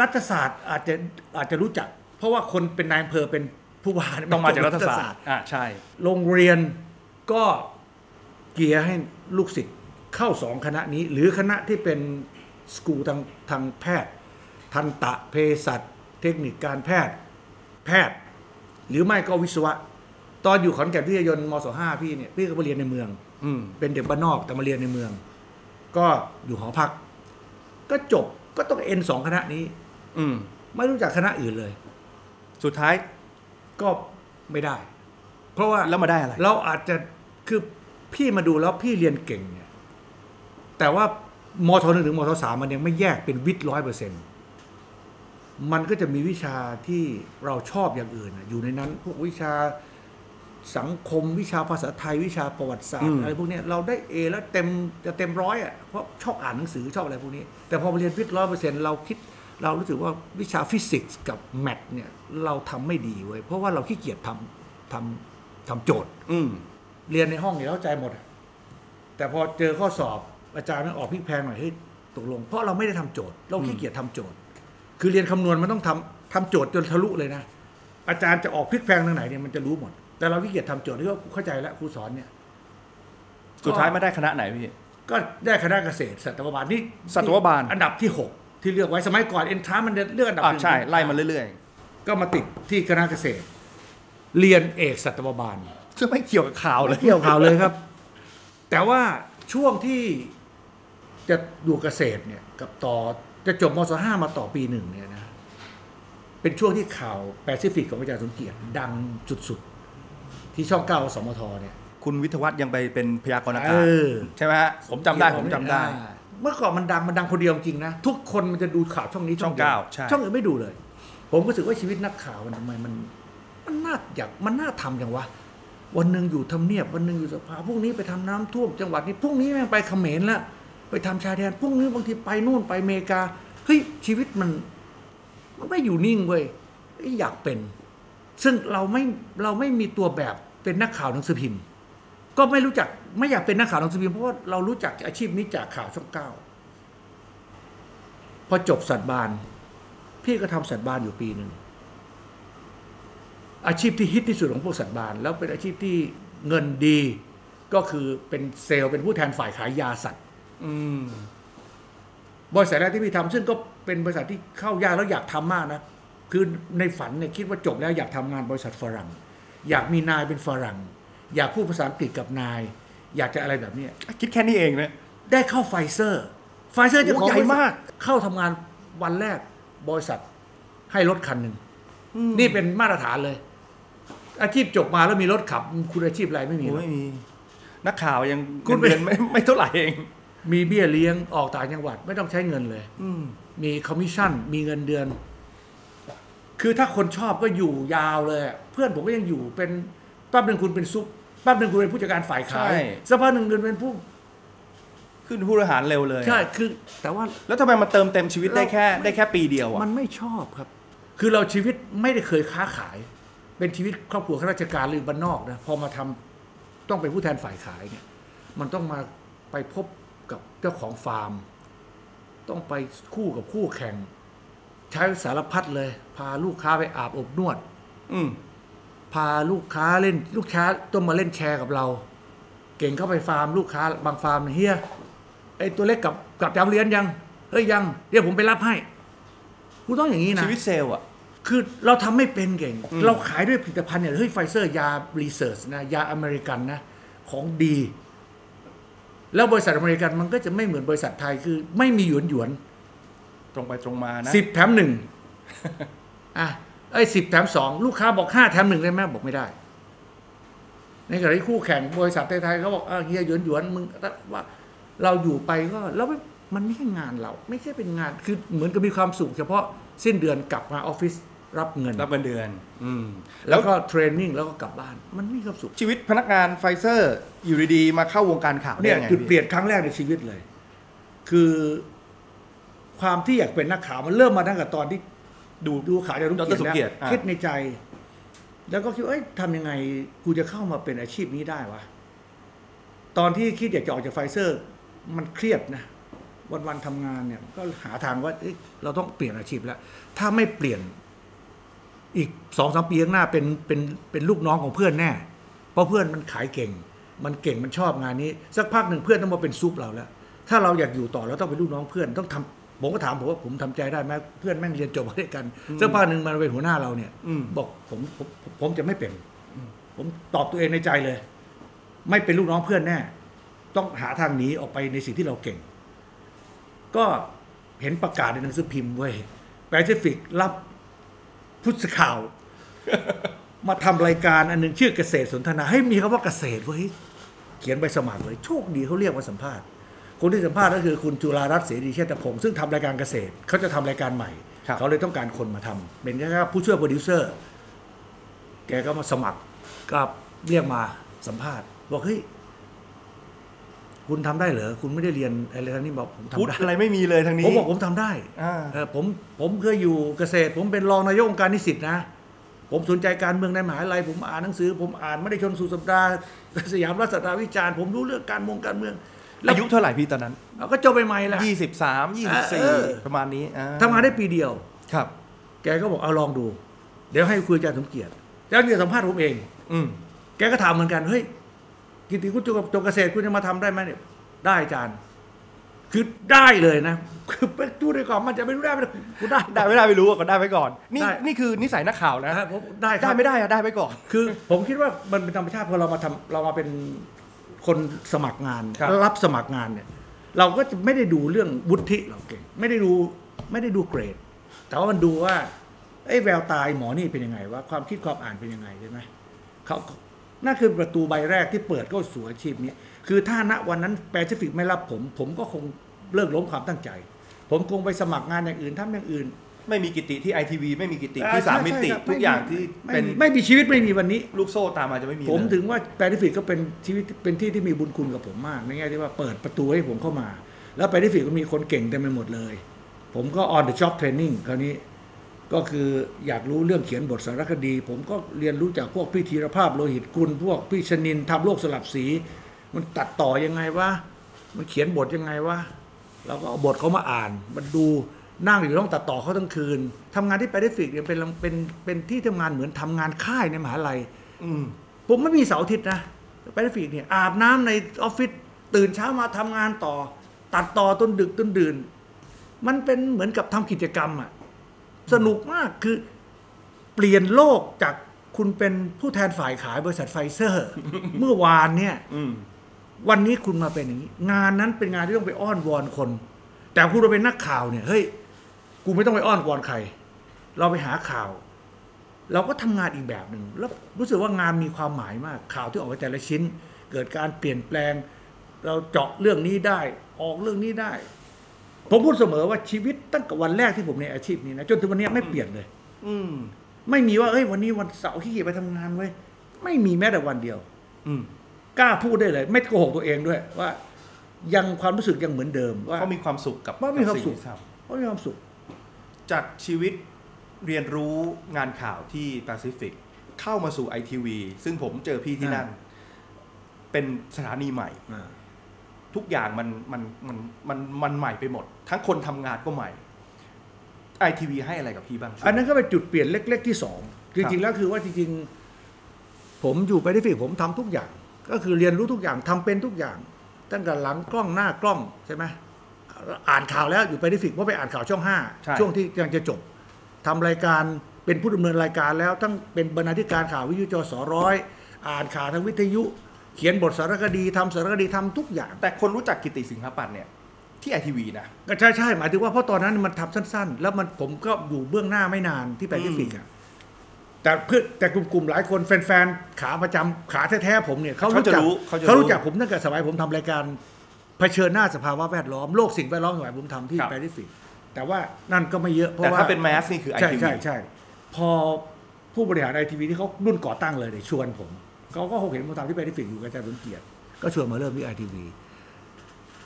รัฐศาสตร์อาจจะอาจจะรู้จัก เพราะว่าคนเป็นนายอำเภอเป็นผู้ว่าเนี่ยต้องมาจากรัฐศาสตร์อ่าใช่ โรงเรียนก็เกียร์ให้ลูกศิษย์เข้าสองคณะนี้ หรือคณะที่เป็นสกูลทางทางแพทย์ ทันตะเภสัชเทคนิคการแพทย์ แพทย์ หรือไม่ก็วิศวะ ตอนอยู่ขอนแก่นพิทยนต์มศห้าพี่เนี่ยพี่ก็มาเรียนในเมือง อืม เป็นเด็กบ้านนอกแต่มาเรียนในเมือง ก็อยู่หอพัก ก็จบก็ต้องเอ็นสองคณะนี้ อืม ไม่รู้จักคณะอื่นเลย สุดท้ายก็ไม่ได้ เพราะว่าแล้วมาได้อะไร เราอาจจะคือพี่มาดูแล้วพี่เรียนเก่งเนี่ยแต่ว่ามทหนึ่งถึงมทสามมันยังไม่แยกเป็นวิทย์ร้อยเปอร์เซ็นมันก็จะมีวิชาที่เราชอบอย่างอื่นน่ะอยู่ในนั้น พวกวิชา สังคมวิชาภาษาไทยวิชาประวัติศาสตอืร์มอะไรพวกเนี้ยเราได้เอแล้วเต็มจะเต็มร้อยอะเพราะชอบอ่านหนังสือชอบอะไรพวกนี้ แต่พอมาเรียนวิทย์ร้อยเปอร์เซ็นเราคิดเรารู้สึกว่าวิชาฟิสิกส์กับ math เนี่ยเราทำไม่ดีเว้ยเพราะว่าเราขี้เกียจทำทำทำโจทย์ อืมเรียนในห้องเนี่ยเข้าใจหมดอะแต่พอเจอข้อสอบอาจารย์มันออกพลิกแพลงหน่อยเฮ้ยตกลง เพราะเราไม่ได้ทำโจทย์ เราขี้เกียจทำโจทย์ คือเรียนคำนวณมันต้องทำทำโจทย์จนทะลุเลยนะอาจารย์จะออกพลิกแพลงทางไหนเนี่ยมันจะรู้หมด แต่เราขี้เกียจทำโจทย์ที่ว่าเข้าใจแล้วครูสอนเนี่ย สุดท้ายมาได้คณะไหนพี่ ก็ได้คณะเกษตรสัตวบาลนี่สัตวบาล อันดับที่หกที่เลือกไว้สมัยก่อนเอ็นทรามันเลือกอันดับอ่าหนึ่งใช่ ไล่มาเรื่อยก็มาติดที่คณะเกษตร เรียนเอกสัตวบาล ๆซึ่งไม่เกี่ยวกับข่าวเลยเกี่ยวข่าวเลยครับ แต่ว่าช่วงที่จะอยู่เกษตรเนี่ยกับต่อจะจบมศห้ามาต่อปีหนึ่งเนี่ยนะ เป็นช่วงที่ข่าวแปซิฟิกของอาจารย์สมเกียรติดังสุดๆ ที่ช่องเก้าสมทเนี่ย คุณวิทยวัฒน์ยังไปเป็นพยากรณ์อาเอกาศอใช่ไหมฮะผมจำได้ผมจำได้ อ่าเมื่อก่อนมันดังมันดังคนเดียวจริงๆนะ ทุกคนมันจะดูข่าวช่องนี้ช่องดียวเก้าใช่ ช่องอื่นไม่ดูเลย ผมก็รู้สึกว่าชีวิตนักข่าวมันทำไมมันมันน่าอยากมันน่าทำอย่างวะวันหนึ่งอยู่ทำเนียบวันหนึ่งอยู่สภาพรุ่งนี้ไปทำน้ำท่วมจังหวัดนี้พรุ่งนี้แม่งไปเขมรละไปทำชายแดนพรุ่งนี้บางทีไปนู่นไปอเมริกาเฮ้ยชีวิตมัน มันไม่อยู่นิ่งเว้ยเอ้ยอยากเป็น ซึ่งเราไม่เราไม่มีตัวแบบ เป็นนักข่าวหนังสือพิมพ์ ก็ไม่รู้จักไม่อยากเป็นนักข่าวหนังสือพิมพ์เพราะว่าเรารู้จักอาชีพนี้จากข่าวช่องเก้าพอจบสัตบาน พี่ก็ทำสัตบานอยู่ปีหนึ่งอาชีพที่ฮิตที่สุดของพวกสัตบาน แล้วเป็นอาชีพที่เงินดี ก็คือเป็นเซลล์เป็นผู้แทนฝ่ายขายยาสัตว์บริษัทแรกที่พี่ทำซึ่งก็เป็นบริษัทที่เข้ายากแล้วอยากทำมากนะคือในฝันเนี่ยคิดว่าจบแล้วอยากทำงานบริษัทฝรั่ง อยากมีนายเป็นฝรั่ง อยากพูดภาษาอังกฤษกับนาย อยากจะอะไรแบบเนี้ยคิดแค่นี้เองนะได้เข้า Pfizer Pfizer จะโอ้ของใหญ่มาก เข้าทำงานวันแรกบริษัทให้รถคันหนึ่งนี่เป็นมาตรฐานเลย อาชีพจบมาแล้วมีรถขับ คุณอาชีพอะไรไม่มีหรอกไม่มี นักข่าวยังคุณเงินเดือนไม่ไม่เท่าไหร่เอง มีเบี้ยเลี้ยงออกต่างจังหวัด ไม่ต้องใช้เงินเลย อืมมีคอมมิชชั่น มีเงินเดือน คือถ้าคนชอบก็อยู่ยาวเลยอะเพื่อนผมก็ยังอยู่เป็นแป๊บหนึ่งคุณเป็น sup แป๊บหนึ่งคุณเป็นผู้จัดการฝ่ายขายสักพักหนึ่งเงินเป็นผู้ขึ้นผู้บริหารเร็วเลยใช่คือ แต่ว่า แล้วทำไมมาเติมเต็มชีวิตได้แค่เราได้แค่ปีเดียวอะมันไม่ชอบครับ คือเราชีวิตไม่ได้เคยค้าขาย เป็นชีวิตครอบครัวข้าราชการหรือบ้านนอกนะ พอมาทำต้องเป็นผู้แทนฝ่ายขายเนี่ย มันต้องมาไปพบกับเจ้าของฟาร์ม ต้องไปคู่กับคู่แข่ง ใช้สารพัดเลย พาลูกค้าไปอาบอบนวด อืมพาลูกค้าเล่นลูกค้าต้องมาเล่นแชร์กับเรา เก่งเข้าไปฟาร์มลูกค้าบางฟาร์มเฮียไอตัวเล็กกลับกลับจากโรงเรียนยังเฮ้ยยังเดี๋ยวผมไปรับให้กูต้องอย่างนี้นะชีวิตเซลล์อะ คือเราทำไม่เป็นเก่งอืมเราขายด้วยผลิตภัณฑ์เนี่ยเฮ้ยไฟเซอร์ยา research นะยาอเมริกันนะ ของดี แล้วบริษัทอเมริกันมันก็จะไม่เหมือนบริษัทไทยคือ ไม่มีหยวนหยวน ตรงไปตรงมานะสิบแถมหนึ่งอะไอ้สิบแถมสองลูกค้าบอกห้าแถมหนึ่งได้ไหมบอกไม่ได้ ในขณะที่คู่แข่งบริษัทไทยๆเขาบอกเออเฮียหยวนหยวนมึงว่าเราอยู่ไปก็แล้วไม่มันไม่ใช่งานเรา ไม่ใช่เป็นงานคือเหมือนกับมีความสุขเฉพาะสิ้นเดือนกลับมาออฟฟิศรับเงินรับเงินเดือน อืมแล้วก็ training แล้วก็กลับบ้าน มันไม่มีความสุขชีวิตพนักงานไฟเซอร์อยู่ดีๆมาเข้าวงการข่าวได้เนี่ยยังไงจุดพี่เปลี่ยนครั้งแรกในชีวิตเลย คือ ความที่อยากเป็นนักข่าวมันเริ่มมาตั้งแต่ตอนที่ดูดูข่าวจากลุงดรสมเกีเกียยรรติติอ่าคิดในใจ แล้วก็คิดว่าเอ้ยทำยังไงกูจะเข้ามาเป็นอาชีพนี้ได้วะตอนที่คิดอยากจะออกจากไฟเซอร์ มันเครียดนะวันๆทำงานเนี่ย ก็หาทางว่าเอ้ยเราต้องเปลี่ยนอาชีพแล้ว ถ้าไม่เปลี่ยน อีกสองสามปีข้างหน้าเป็นเป็นเป็นลูกน้องของเพื่อนแน่ เพราะเพื่อนมันขายเก่ง มันเก่งมันชอบงานนี้ สักพักหนึ่งเพื่อนต้องมาเป็นซุปเราแล้ว ถ้าเราอยากอยู่ต่อเราต้องเป็นลูกน้องเพื่อนต้องทำ ผมก็ถามผมว่าผมทำใจได้ไหมเพื่อนแม่งเรียนจบมาด้วยกันสักพักหนึ่งมันเป็นหัวหน้าเราเนี่ยอืมบอกผมผมผมผมจะไม่เป็นผมตอบตัวเองในใจเลย ไม่เป็นลูกน้องเพื่อนแน่ ต้องหาทางหนีออกไปในสิ่งที่เราเก่ง ก็เห็นประกาศในหนังสือพิมพ์เว้ยแปซิฟิกรับผู้สื่อข่าว มาทำรายการอันหนึงชื่อเกษตรสนทนาให้มีคำว่าเกษตรเว้ยเขียนใบสมัครเลย โชคดีเขาเรียกมาสัมภาษณ์ คนที่สัมภาษณ์ก็คือคุณจุฬารัตน์เสรีเชษฐพงศ์ซึ่งทำรายการเกษตรเขาจะทำรายการใหม่ครับเขาเลยต้องการคนมาทำเป็นแค่ผู้ช่วยโปรดิวเซอร์ แกก็มาสมัครก็เรียกมาสัมภาษณ์ บอกเฮ้ยคุณทำได้เหรอคุณไม่ได้เรียนอะไรทั้งนี้บอกผมพุททำธได้อะไรไม่มีเลยทางนี้ผมบอกผมทำได้อ่าเออผมผมเคยอยู่เกษตร ผมเป็นรองนายกองค์การนิสิตนะ ผมสนใจการเมืองในมหาลัยผมอ่านหนังสือ ผมอ่านไม่ได้ชนสุดสัปดาห์สยามรัฐศาสตราวิจารณ์ผมรู้เรื่องการเมืองการเมือง อายุเท่าไหร่พี่ตอนนั้นเราก็จบใหม่ๆแหละยี่สิบสามยี่สิบสี่เออประมาณนี้อ่าทำงานได้ปีเดียวครับ แกก็บอกเอาลองดู เดี๋ยวให้คุยอาจารย์สมเกียรติอาจารย์สมเกียรติสัมภาษณ์ผมเอง อืมแกก็ถามเหมือนกันเฮ้ยกิติคุณจบจบเกษตรคุณจะมาทำได้ไหมเนี่ยได้อาจารย์ คือได้เลยนะ คือไปดูดีก่อนมันจะไม่รู้ได้ไม่ได้กูได้ได้ไม่ได้ไม่รู้อะก็ได้ไว้ก่อน นี่ได้นี่คือนิสัยนักข่าวนะนะครับผมได้คได้รับไม่ได้อะได้ไว้ก่อน คือ ผมคิดว่ามันเป็นธรรมชาติพอเรามาทำเรามาเป็น คนสมัครงานครับ รับสมัครงานเนี่ย เราก็จะไม่ได้ดูเรื่องวุฒิเราเก่ง ไม่ได้ดูไม่ได้ดูเกรด แต่ว่ามันดูว่าไอ้แววตายหมอนี่เป็นยังไงว่าความคิดความอ่านเป็นยังไงใช่ไหมเขานั่นคือประตูใบแรกที่เปิดเข้าสู่อาชีพนี้ คือถ้าณวันนั้นแปซิฟิกไม่รับผม ผมก็คงเลิกล้มความตั้งใจ ผมคงไปสมัครงานอย่างอื่นทำอย่างอื่น ไม่มีกิตติที่ไอทีวีไม่มีกิตติอ่าที่สามใช่มิติใช่ครับทุกอย่างที่ไม่เป็นมีไม่มีชีวิตไม่มีวันนี้ ลูกโซ่ตามมาจะไม่มี ผมเลยถึงว่าแปซิฟิกก็เป็นชีวิตเป็นที่ที่มีบุญคุณกับผมมากในแง่ที่ว่าเปิดประตูให้ผมเข้ามา แล้วแปซิฟิกก็มีคนเก่งเต็มไปหมดเลย ผมก็ on the job training คราวนี้ก็คืออยากรู้เรื่องเขียนบทสารคดี ผมก็เรียนรู้จากพวกพี่ธีรภาพโลหิตกุลพวกพี่ชนินทำโลกสลับสี มันตัดต่อยังไงวะมันเขียนบทยังไงวะเราก็เอาบทเขามาอ่านมันดู นั่งอยู่ต้องตัดต่อเขาทั้งคืนทำงานที่แปซิฟิกเนี่ยเป็นเป็นเป็นที่ทำงานเหมือนทำงานค่ายในมหาลัยอืมผมไม่มีเสาร์อาทิตย์นะแปซิฟิกเนี่ยอาบน้ำในออฟฟิศตื่นเช้ามาทำงานต่อ ตัดต่อต้นดึกต้นดื่น มันเป็นเหมือนกับทำกิจกรรมอะสนุกมากคือเปลี่ยนโลกจากคุณเป็นผู้แทนฝ่ายขายบริษัทไฟเซอร์ เมื่อวานเนี่ยอืมวันนี้คุณมาเป็นอย่างนี้ งานนั้นเป็นงานที่ต้องไปอ้อนวอนคน แต่คุณเราเป็นนักข่าวเนี่ยเฮ้ย กูไม่ต้องไปอ้อนวอนใคร เราไปหาข่าว เราก็ทำงานอีกแบบหนึ่งแล้วรู้สึกว่างานมีความหมายมาก ข่าวที่ออกไปแต่ละชิ้น เกิดการเปลี่ยนแปลง เราเจาะเรื่องนี้ได้ ออกเรื่องนี้ได้ ผมพูดเสมอว่าชีวิตตั้งแต่วันแรกที่ผมในอาชีพนี้นะจนถึงวันนี้ไม่เปลี่ยนเลย อืมไม่มีว่าเอ้ยวันนี้วันเสาร์ขี้เกียจไปทำงานเว้ยไม่มีแม้แต่วันเดียว อืมกล้าพูดได้เลย ไม่โกหกตัวเองด้วยว่า ยังความรู้สึกยังเหมือนเดิมว่าเขามีความสุขกับว่ามีความกับสุขที่ทเพราะมีความสุข จากชีวิตเรียนรู้งานข่าวที่แปซิฟิกเข้ามาสู่ไอทีวีซึ่งผมเจอพี่ที่นั่น เป็นสถานีใหม่ ทุกอย่างมันมันมันมันมันใหม่ไปหมด ทั้งคนทำงานก็ใหม่ไอทีวีให้อะไรกับพี่บ้าง อันนั้นก็เป็นจุดเปลี่ยนเล็ก ๆ ที่สองจริงๆแล้วคือว่าจริงๆ ผมอยู่แปซิฟิกผมทำทุกอย่าง ก็คือเรียนรู้ทุกอย่างทำเป็นทุกอย่าง ตั้งแต่หลังกล้องหน้ากล้องใช่ไหม อ่านข่าวแล้วอยู่แปซิฟิกเพราะไปอ่านข่าวช่องห้าใช่ ช่วงที่ยังจะจบทำรายการเป็นผู้ดำเนินรายการแล้วทั้งเป็นบรรณาธิการข่าววิทยุจสร้อยอ่านข่าวทางวิทยุ เขียนบทสารคดีทำสารคดีทำทุกอย่าง แต่คนรู้จักกิตติสิงหาปัดเนี่ย ที่ไอทีวีนะ ก็ใช่ใช่หมายถึงว่าเพราะตอนนั้นมันทำสั้น ๆ แล้วมันผมก็อยู่เบื้องหน้าไม่นานที่แปซิฟิกอะแต่เพื่อนแต่กลุ่มๆหลายคนแฟนๆขาประจำขาแท้ๆผมเนี่ยเขาเขาจะจักรู้เขาจะรู้ เขารู้จักผมตั้งแต่สมัยผมทำรายการ เผชิญหน้าสภาวะแวดล้อมโลกสิ่งแวดล้อมสมัยผมทำที่ครับ แปซิฟิกแต่ว่านั่นก็ไม่เยอะเพราะแต่ว่า ถ้าเป็น mass นี่คือไอใช่ทีวี ใช่ใช่พอผู้บริหารไอทีวีที่เขารุ่นก่อตั้งเลยเนี่ยชวนผมเขาก็คงเห็นผมทำที่แปซิฟิกอยู่กับอาจารย์สมเกียรติก็ชวนมาเริ่มที่ไอทีวี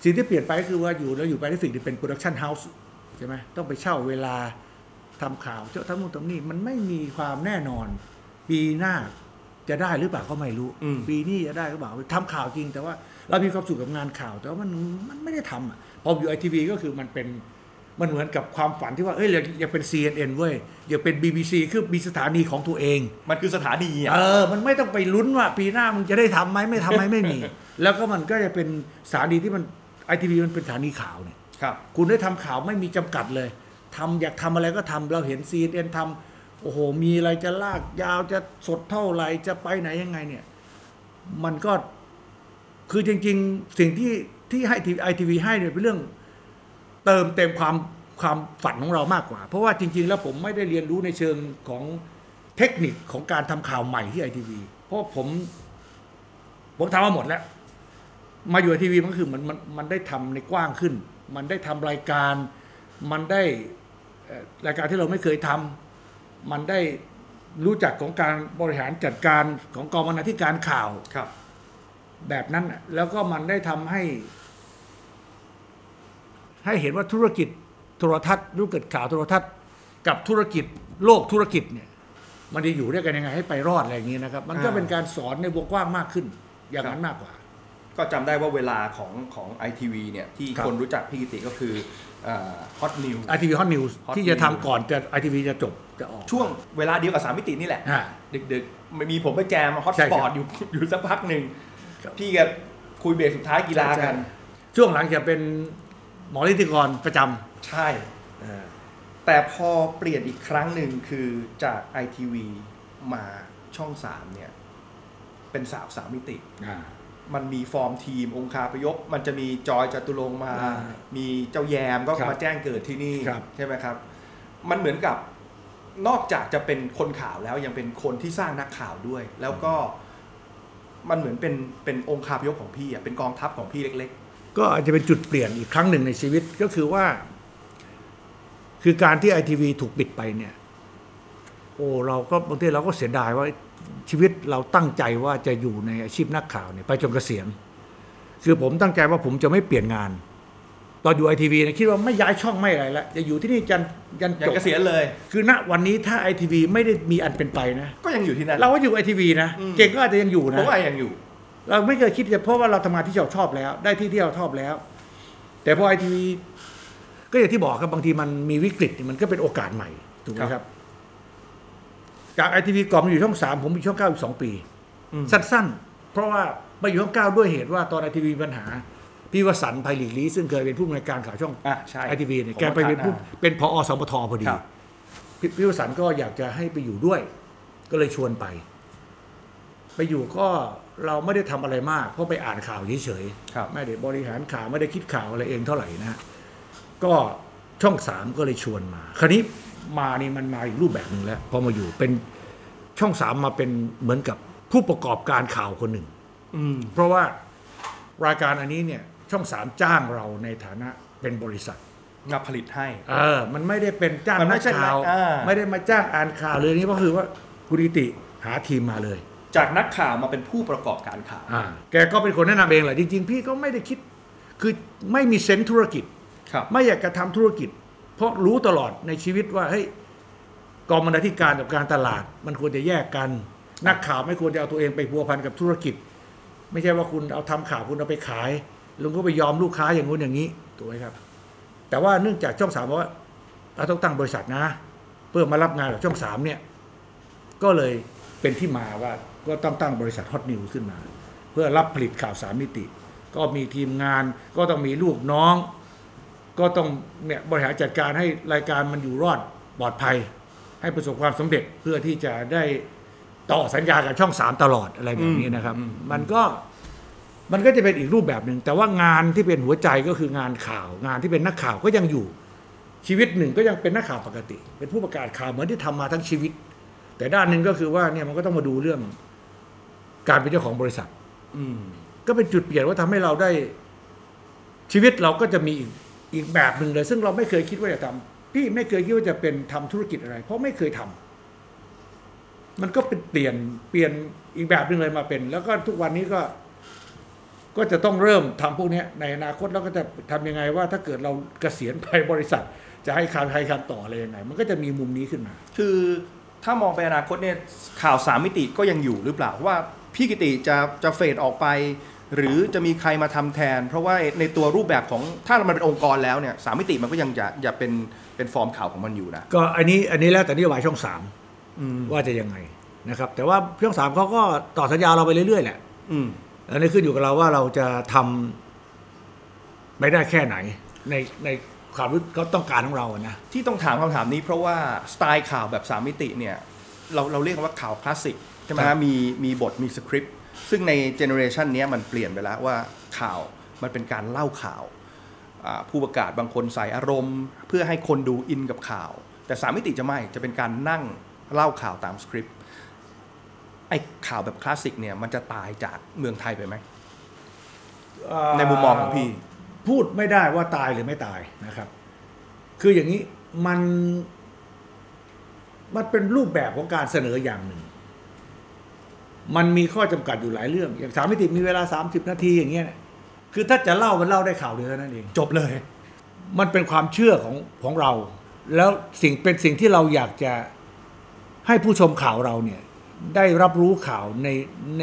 สิ่งที่เปลี่ยนไปก็คือว่าอยู่แล้วอยู่แปซิฟิกนี่เป็น production house ใช่ไหมต้องไปเช่าเวลาทำข่าวเช้าทำนู่นทำนี่มันไม่มีความแน่นอน ปีหน้าจะได้หรือเปล่าก็ไม่รู้ อืม ปีนี้จะได้หรือเปล่าทำข่าวจริง แต่ว่า เรามีความสุขกับงานข่าว แต่ว่ามันมันไม่ได้ทำอะพออยู่ไอทีวีก็คือมันเป็นมันเหมือนกับความฝันที่ว่าเอ้ยอยากอยากเป็น CNN เว้ยอยากเป็น BBC คือมีสถานีของตัวเอง มันคือสถานีอะเออ มันไม่ต้องไปลุ้นว่า ปีหน้ามึงจะได้ทำไหมไม่ทำไหมไม่มี แล้วก็มันก็จะเป็นสถานีที่มันไอทีวีมันเป็นสถานีข่าวเนี่ยครับคุณได้ทำข่าวไม่มีจำกัดเลยทำอยากทำอะไรก็ทำเราเห็น CNN ทำโอ้โห มีอะไรจะลากยาวจะสดเท่าไหร่จะไปไหนยังไงเนี่ย มันก็ คือจริง ๆ สิ่งที่ที่ให้ไอทีวีให้เนี่ยเป็นเรื่องเติมเต็มความความฝันของเรามากกว่า เพราะว่าจริง ๆ แล้วผมไม่ได้เรียนรู้ในเชิงของเทคนิคของการทำข่าวใหม่ที่ไอทีวีเพราะผมผมทำมาหมดแล้ว มาอยู่ไอทีวีมันก็คือมันมันมันได้ทำในกว้างขึ้น มันได้ทำรายการมันได้รายการที่เราไม่เคยทำมันได้รู้จักของการบริหารจัดการของกองบรรณาธิการข่าวครับ แบบนั้นน่ะแล้วก็มันได้ทำให้ ให้เห็นว่าธุรกิจโทรทัศน์ธุรกิจข่าวโทรทัศน์ กับธุรกิจโลกธุรกิจเนี่ย มันจะอยู่ด้วยกันยังไงให้ไปรอดอะไรอย่างนี้นะครับ มันก็อ่าเป็นการสอนในวงกว้างมากขึ้น อย่างนั้นมากกว่า ก็จำได้ว่าเวลาของของไอทีวีเนี่ย ที่ครับ คนรู้จักพี่กิติก็คือฮอตนิว ไอทีวีฮอตนิวส์ Hot ที่จะ News ทำก่อนจะไอทีวีจะจบจะออกช่วงเวลาเดียวกับสามมิตินี่แหละ อ่า ดึกๆไม่มีผมไปแจมฮอตใช่สครับปอร์ตอยู่อยู่สักพักหนึ่งครับ พี่กับคุยเบรกสุดท้ายกีฬากัน ช่วงหลังจะเป็นหมอนิติกรประจใช่ำแต่พอเปลี่ยนอีกครั้งหนึ่งคือจากไอทีวีมาช่องสามเนี่ย เป็นสาวสามมิติอ่ามันมีฟอร์มทีมองคาพยพ มันจะมีจอยจตุรงค์มาอ่ามีเจ้าแยมก็ครับมาแจ้งเกิดที่นี่ครับใช่ไหมครับ มันเหมือนกับนอกจากจะเป็นคนข่าวแล้วยังเป็นคนที่สร้างนักข่าวด้วย แล้วก็ มันเหมือนเป็นเป็นองค์คาพยพของพี่อะเป็นกองทัพของพี่เล็ก ๆ ก็อาจจะเป็นจุดเปลี่ยนอีกครั้งหนึ่งในชีวิตก็คือว่า คือการที่ไอทีวีถูกปิดไปเนี่ย โอ้เราก็บางทีเราก็เสียดายว่าชีวิตเราตั้งใจว่าจะอยู่ในอาชีพนักข่าวเนี่ยไปจนเกษียณคือผมตั้งใจว่าผมจะไม่เปลี่ยนงาน ตอนอยู่ไอทีวีเนี่ยคิดว่าไม่ย้ายช่องไม่อะไรแล้วจะอยู่ที่นี่ยันยันๆอย่าจงบเกษียณเลย คือณวันนี้ถ้าไอทีวีไม่ได้มีอันเป็นไปนะ ก็ยังอยู่ที่นั่น เราก็อยู่ไอทีวีนะ อืม เก่งก็อาจจะยังอยู่ผนะมว่ายังอยู่ เราไม่เคยคิดจะเพราะว่าเราทำงานที่เราชอบแล้ว ได้ที่ที่เราชอบแล้ว แต่พอไอทีวีก็อย่างที่บอกครับบางทีมันมีวิกฤตเนี่ยมันก็เป็นโอกาสใหม่ถูกไหมคครัรับบจากไอทีวีก่อนมาอยู่ช่องสามผมอยู่ช่องเก้าอีกสองปี อืม สั้นๆ เพราะว่ามาอยู่ช่องเก้าด้วยเหตุว่าตอนไอทีวีมีปัญหา พี่วสันต์ไพลิกลีซึ่งเคยเป็นผู้อำนวยการข่าวช่องอะใช่ไอทีวีเนี่ยผมแกไปเป็นผู้อ่าเป็นพอสปทพอดีครับ พี่พี่วสันต์ก็อยากจะให้ไปอยู่ด้วย ก็เลยชวนไป ไปอยู่ก็เราไม่ได้ทำอะไรมากเพราะไปอ่านข่าวเฉยครับ ๆไม่ได้บริหารข่าวไม่ได้คิดข่าวอะไรเองเท่าไหร่นะฮะก็ช่องสามก็เลยชวนมา คราวนี้มานี่มันมาอีกรูปแบบหนึ่งแล้วพอมาอยู่เป็นช่องสามมาเป็นเหมือนกับผู้ประกอบการข่าวคนหนึ่ง อืม เพราะว่ารายการอันนี้เนี่ย ช่องสามจ้างเราในฐานะเป็นบริษัทมาผลิตให้ เออ มันไม่ได้เป็นจ้างมันไม่นักใช่ข่าว อ่า ไม่ได้มาจ้างอ่านข่าวเลยนี่ก็คือว่ากุริติหาทีมมาเลย จากนักข่าวมาเป็นผู้ประกอบการข่าว อ่า แกก็เป็นคนแนะนำเองแหละจริง ๆ พี่ก็ไม่ได้คิด คือไม่มีเซนส์ธุรกิจ ครับ ไม่อยากจะทำธุรกิจ เพราะรู้ตลอดในชีวิตว่าเฮ้ยกองบรรณาธิการกับการตลาด มันควรจะแยกกัน นักข่าวไม่ควรจะเอาตัวเองไปพัวพันกับธุรกิจ ไม่ใช่ว่าคุณเอาทำข่าวคุณเอาไปขาย ลุงก็ไปยอมลูกค้าอย่างงู้นอย่างนี้ถูกไหมครับ แต่ว่าเนื่องจากช่องสามบอกว่าเราต้องตั้งบริษัทนะ เพื่อมารับงานกับช่องสามเนี่ย ก็เลยเป็นที่มาว่าก็ต้องตั้งบริษัทฮอตนิวขึ้นมา เพื่อรับผลิตข่าวสามมิติ ก็มีทีมงาน ก็ต้องมีลูกน้อง ก็ต้องเนี่ยบริหารจัดการให้รายการมันอยู่รอดปลอดภัย ให้ประสบความสำเร็จเพื่อที่จะได้ต่อสัญญากับช่องสามตลอดอะไรแบบนี้นะครับอืมมันก็ มันก็จะเป็นอีกรูปแบบหนึ่งแต่ว่างานที่เป็นหัวใจก็คืองานข่าว งานที่เป็นนักข่าวก็ยังอยู่ชีวิตหนึ่งก็ยังเป็นนักข่าวปกติ เป็นผู้ประกาศข่าวเหมือนที่ทำมาทั้งชีวิต แต่ด้านหนึ่งก็คือว่าเนี่ยมันก็ต้องมาดูเรื่อง การเป็นเจ้าของบริษัท อืม ก็เป็นจุดเปลี่ยนว่าทำให้เราได้ ชีวิตเราก็จะมีอีกอีกแบบหนึ่งเลย ซึ่งเราไม่เคยคิดว่าจะทำพี่ไม่เคยคิดว่าจะเป็นทำธุรกิจอะไร เพราะไม่เคยทำมันก็เป็นเปลี่ยนเปลี่ยนอีกแบบหนึ่งเลยมาเป็น แล้วก็ทุกวันนี้ก็ ก็จะต้องเริ่มทำพวกเนี้ยในอนาคตแล้วก็จะทำยังไงว่าถ้าเกิดเราเกษียณไปบริษัท จะให้ใครใครคันต่ออะไรยังไง มันก็จะมีมุมนี้ขึ้นมา คือถ้ามองไปอนาคตเนี่ยข่าวสามมิติก็ยังอยู่หรือเปล่าว่าพี่กิติจะจะเฟดออกไป หรือจะมีใครมาทำแทน เพราะว่าในตัวรูปแบบของถ้ามันเป็นองค์กรแล้วเนี่ยสามมิติมันก็ยังจะอย่าเป็นเป็นฟอร์มข่าวของมันอยู่นะก็อันนี้อันนี้แล้วแต่นโยบายช่องสามอืมว่าจะยังไงนะครับแต่ว่าช่องสามเขาก็ต่อสัญญาเราไปเรื่อยๆแหละ อืมอันนี้ขึ้นอยู่กับเราว่าเราจะทำไปได้แค่ไหน ในในความรู้เขาต้องการของเราอะนะที่ต้องถามคำถามนี้เพราะว่าสไตล์ข่าวแบบสามมิติเนี่ยเราเราเรียกว่าข่าวคลาสสิกใช่ไหมครับฮะมีมีบทมีสคริปต์ซึ่งใน generation นี้มันเปลี่ยนไปแล้วว่าข่าวมันเป็นการเล่าข่าวอ่าผู้ประกาศบางคนใส่อารมณ์ เพื่อให้คนดู in กับข่าว แต่สามมิติจะไม่จะเป็นการนั่งเล่าข่าวตามสคริปต์ไอ้ข่าวแบบคลาสสิกเนี่ยมันจะตายจากเมืองไทยไปไหม ในมุมมองของพี่ พูดไม่ได้ว่าตายหรือไม่ตายนะครับ คืออย่างนี้มัน มันเป็นรูปแบบของการเสนออย่างหนึ่ง มันมีข้อจำกัดอยู่หลายเรื่อง อย่างสามมิติมีเวลาสามสิบนาทีอย่างเงี้ยเนี่ยคือถ้าจะเล่ามันเล่าได้ข่าวเดียวเท่านั้นเองจบเลย มันเป็นความเชื่อของของเรา แล้วสิ่งเป็นสิ่งที่เราอยากจะให้ผู้ชมข่าวเราเนี่ย ได้รับรู้ข่าวในใน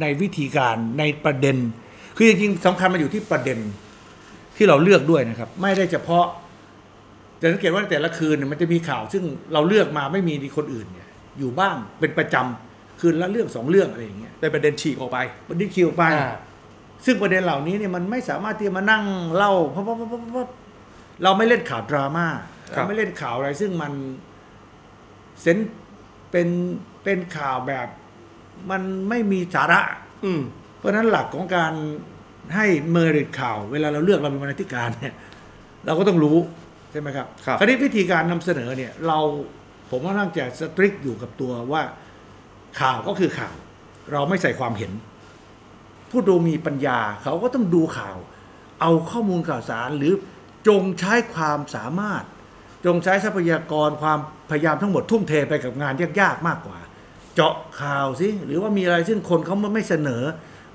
ในวิธีการในประเด็น คือจริงๆสำคัญมันอยู่ที่ประเด็นที่เราเลือกด้วยนะครับ ไม่ได้เฉพาะจะสังเกตว่าแต่ละคืนเนี่ยมันจะมีข่าว ซึ่งเราเลือกมาไม่มีคนอื่นเนี่ยอยู่บ้างเป็นประจำคืนละเรื่องสองเรื่องอะไรอย่างเงี้ยได้ประเด็นฉีกออกไปวันนี้คิวไปอ่าซึ่งประเด็นเหล่านี้เนี่ยมันไม่สามารถที่จะมานั่งเล่าเพราะเพราะเพราะเพราะเพราะเราไม่เล่นข่าวดราม่าครับเราไม่เล่นข่าวอะไร ซึ่งมันเซนเป็น เป็นข่าวแบบมันไม่มีสาระ อืม เพราะฉะนั้นหลักของการให้เมอริตข่าว เวลาเราเลือกเราเป็นบรรณาธิการเนี่ย เราก็ต้องรู้ ใช่ไหมครับครับคราวนี้วิธีการนำเสนอเนี่ย เราผมว่านั่งจะสตริกอยู่กับตัวว่าข่าวก็คือข่าว เราไม่ใส่ความเห็น ผู้ดูมีปัญญาเขาก็ต้องดูข่าว เอาข้อมูลข่าวสารหรือจงใช้ความสามารถ จงใช้ทรัพยากรความพยายามทั้งหมดทุ่มเทไปกับงานยากๆมากกว่า เจาะข่าวสิหรือว่ามีอะไรซึ่งคนเขาไม่เสนอ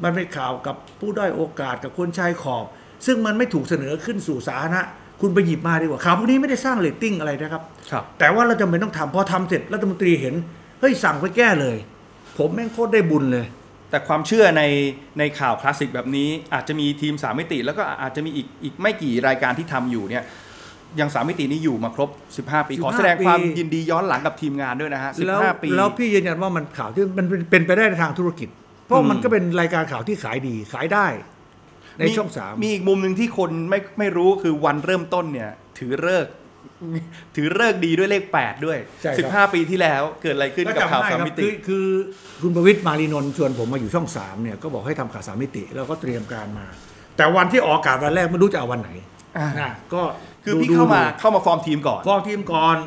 มันเป็นข่าวกับผู้ด้อยโอกาสกับคนชายขอบ ซึ่งมันไม่ถูกเสนอขึ้นสู่สาธารณะคุณไปหยิบมาดีกว่าข่าวพวกนี้ไม่ได้สร้างเรตติ้งอะไรนะครับ ครับ แต่ว่าเราจำเป็นต้องทำพอทำเสร็จรัฐมนตรีเห็นเฮ้ยสั่งไปแก้เลย ผมแม่งโคตรได้บุญเลย แต่ความเชื่อในในข่าวคลาสสิกแบบนี้ อาจจะมีทีมสามมิติ แล้วก็อาจจะมีอีกอีกไม่กี่รายการที่ทำอยู่เนี่ย ยังสามมิตินี้อยู่มาครบ 15 ปี ขอ15แสดงความปียินดีย้อนหลังกับทีมงานด้วยนะฮะแล้ว15 ปี แล้วพี่ยืนยันว่ามันข่าวที่มันเป็นเป็นไปได้ในทางธุรกิจ เพราะอืมมันก็เป็นรายการข่าวที่ขายดีขายได้ ในช่องสามมีอีกมุมหนึ่งที่คนไม่ไม่รู้คือวันเริ่มต้นเนี่ย ถือเลิกษ์ถือเลิกษ์ดีด้วยเลข 8 ด้วยใช่ครับ15 ปีที่แล้วเกิดอะไรขึ้นกับข่าวจำได้สามครับมิติคือคือคุณประวิทย์ มาลีนนท์ชวนผมมาอยู่ช่องสามเนี่ยก็บอกให้ทำข่าวสามมิติ แล้วก็เตรียมการมา แต่วันที่ออกอากาศวันแรกไม่รู้จะเอาวันไหนอ่านะก็คือดูพี่ดูเข้ามาดูเข้ามาฟอร์มทีมก่อนฟอกทีมก่อน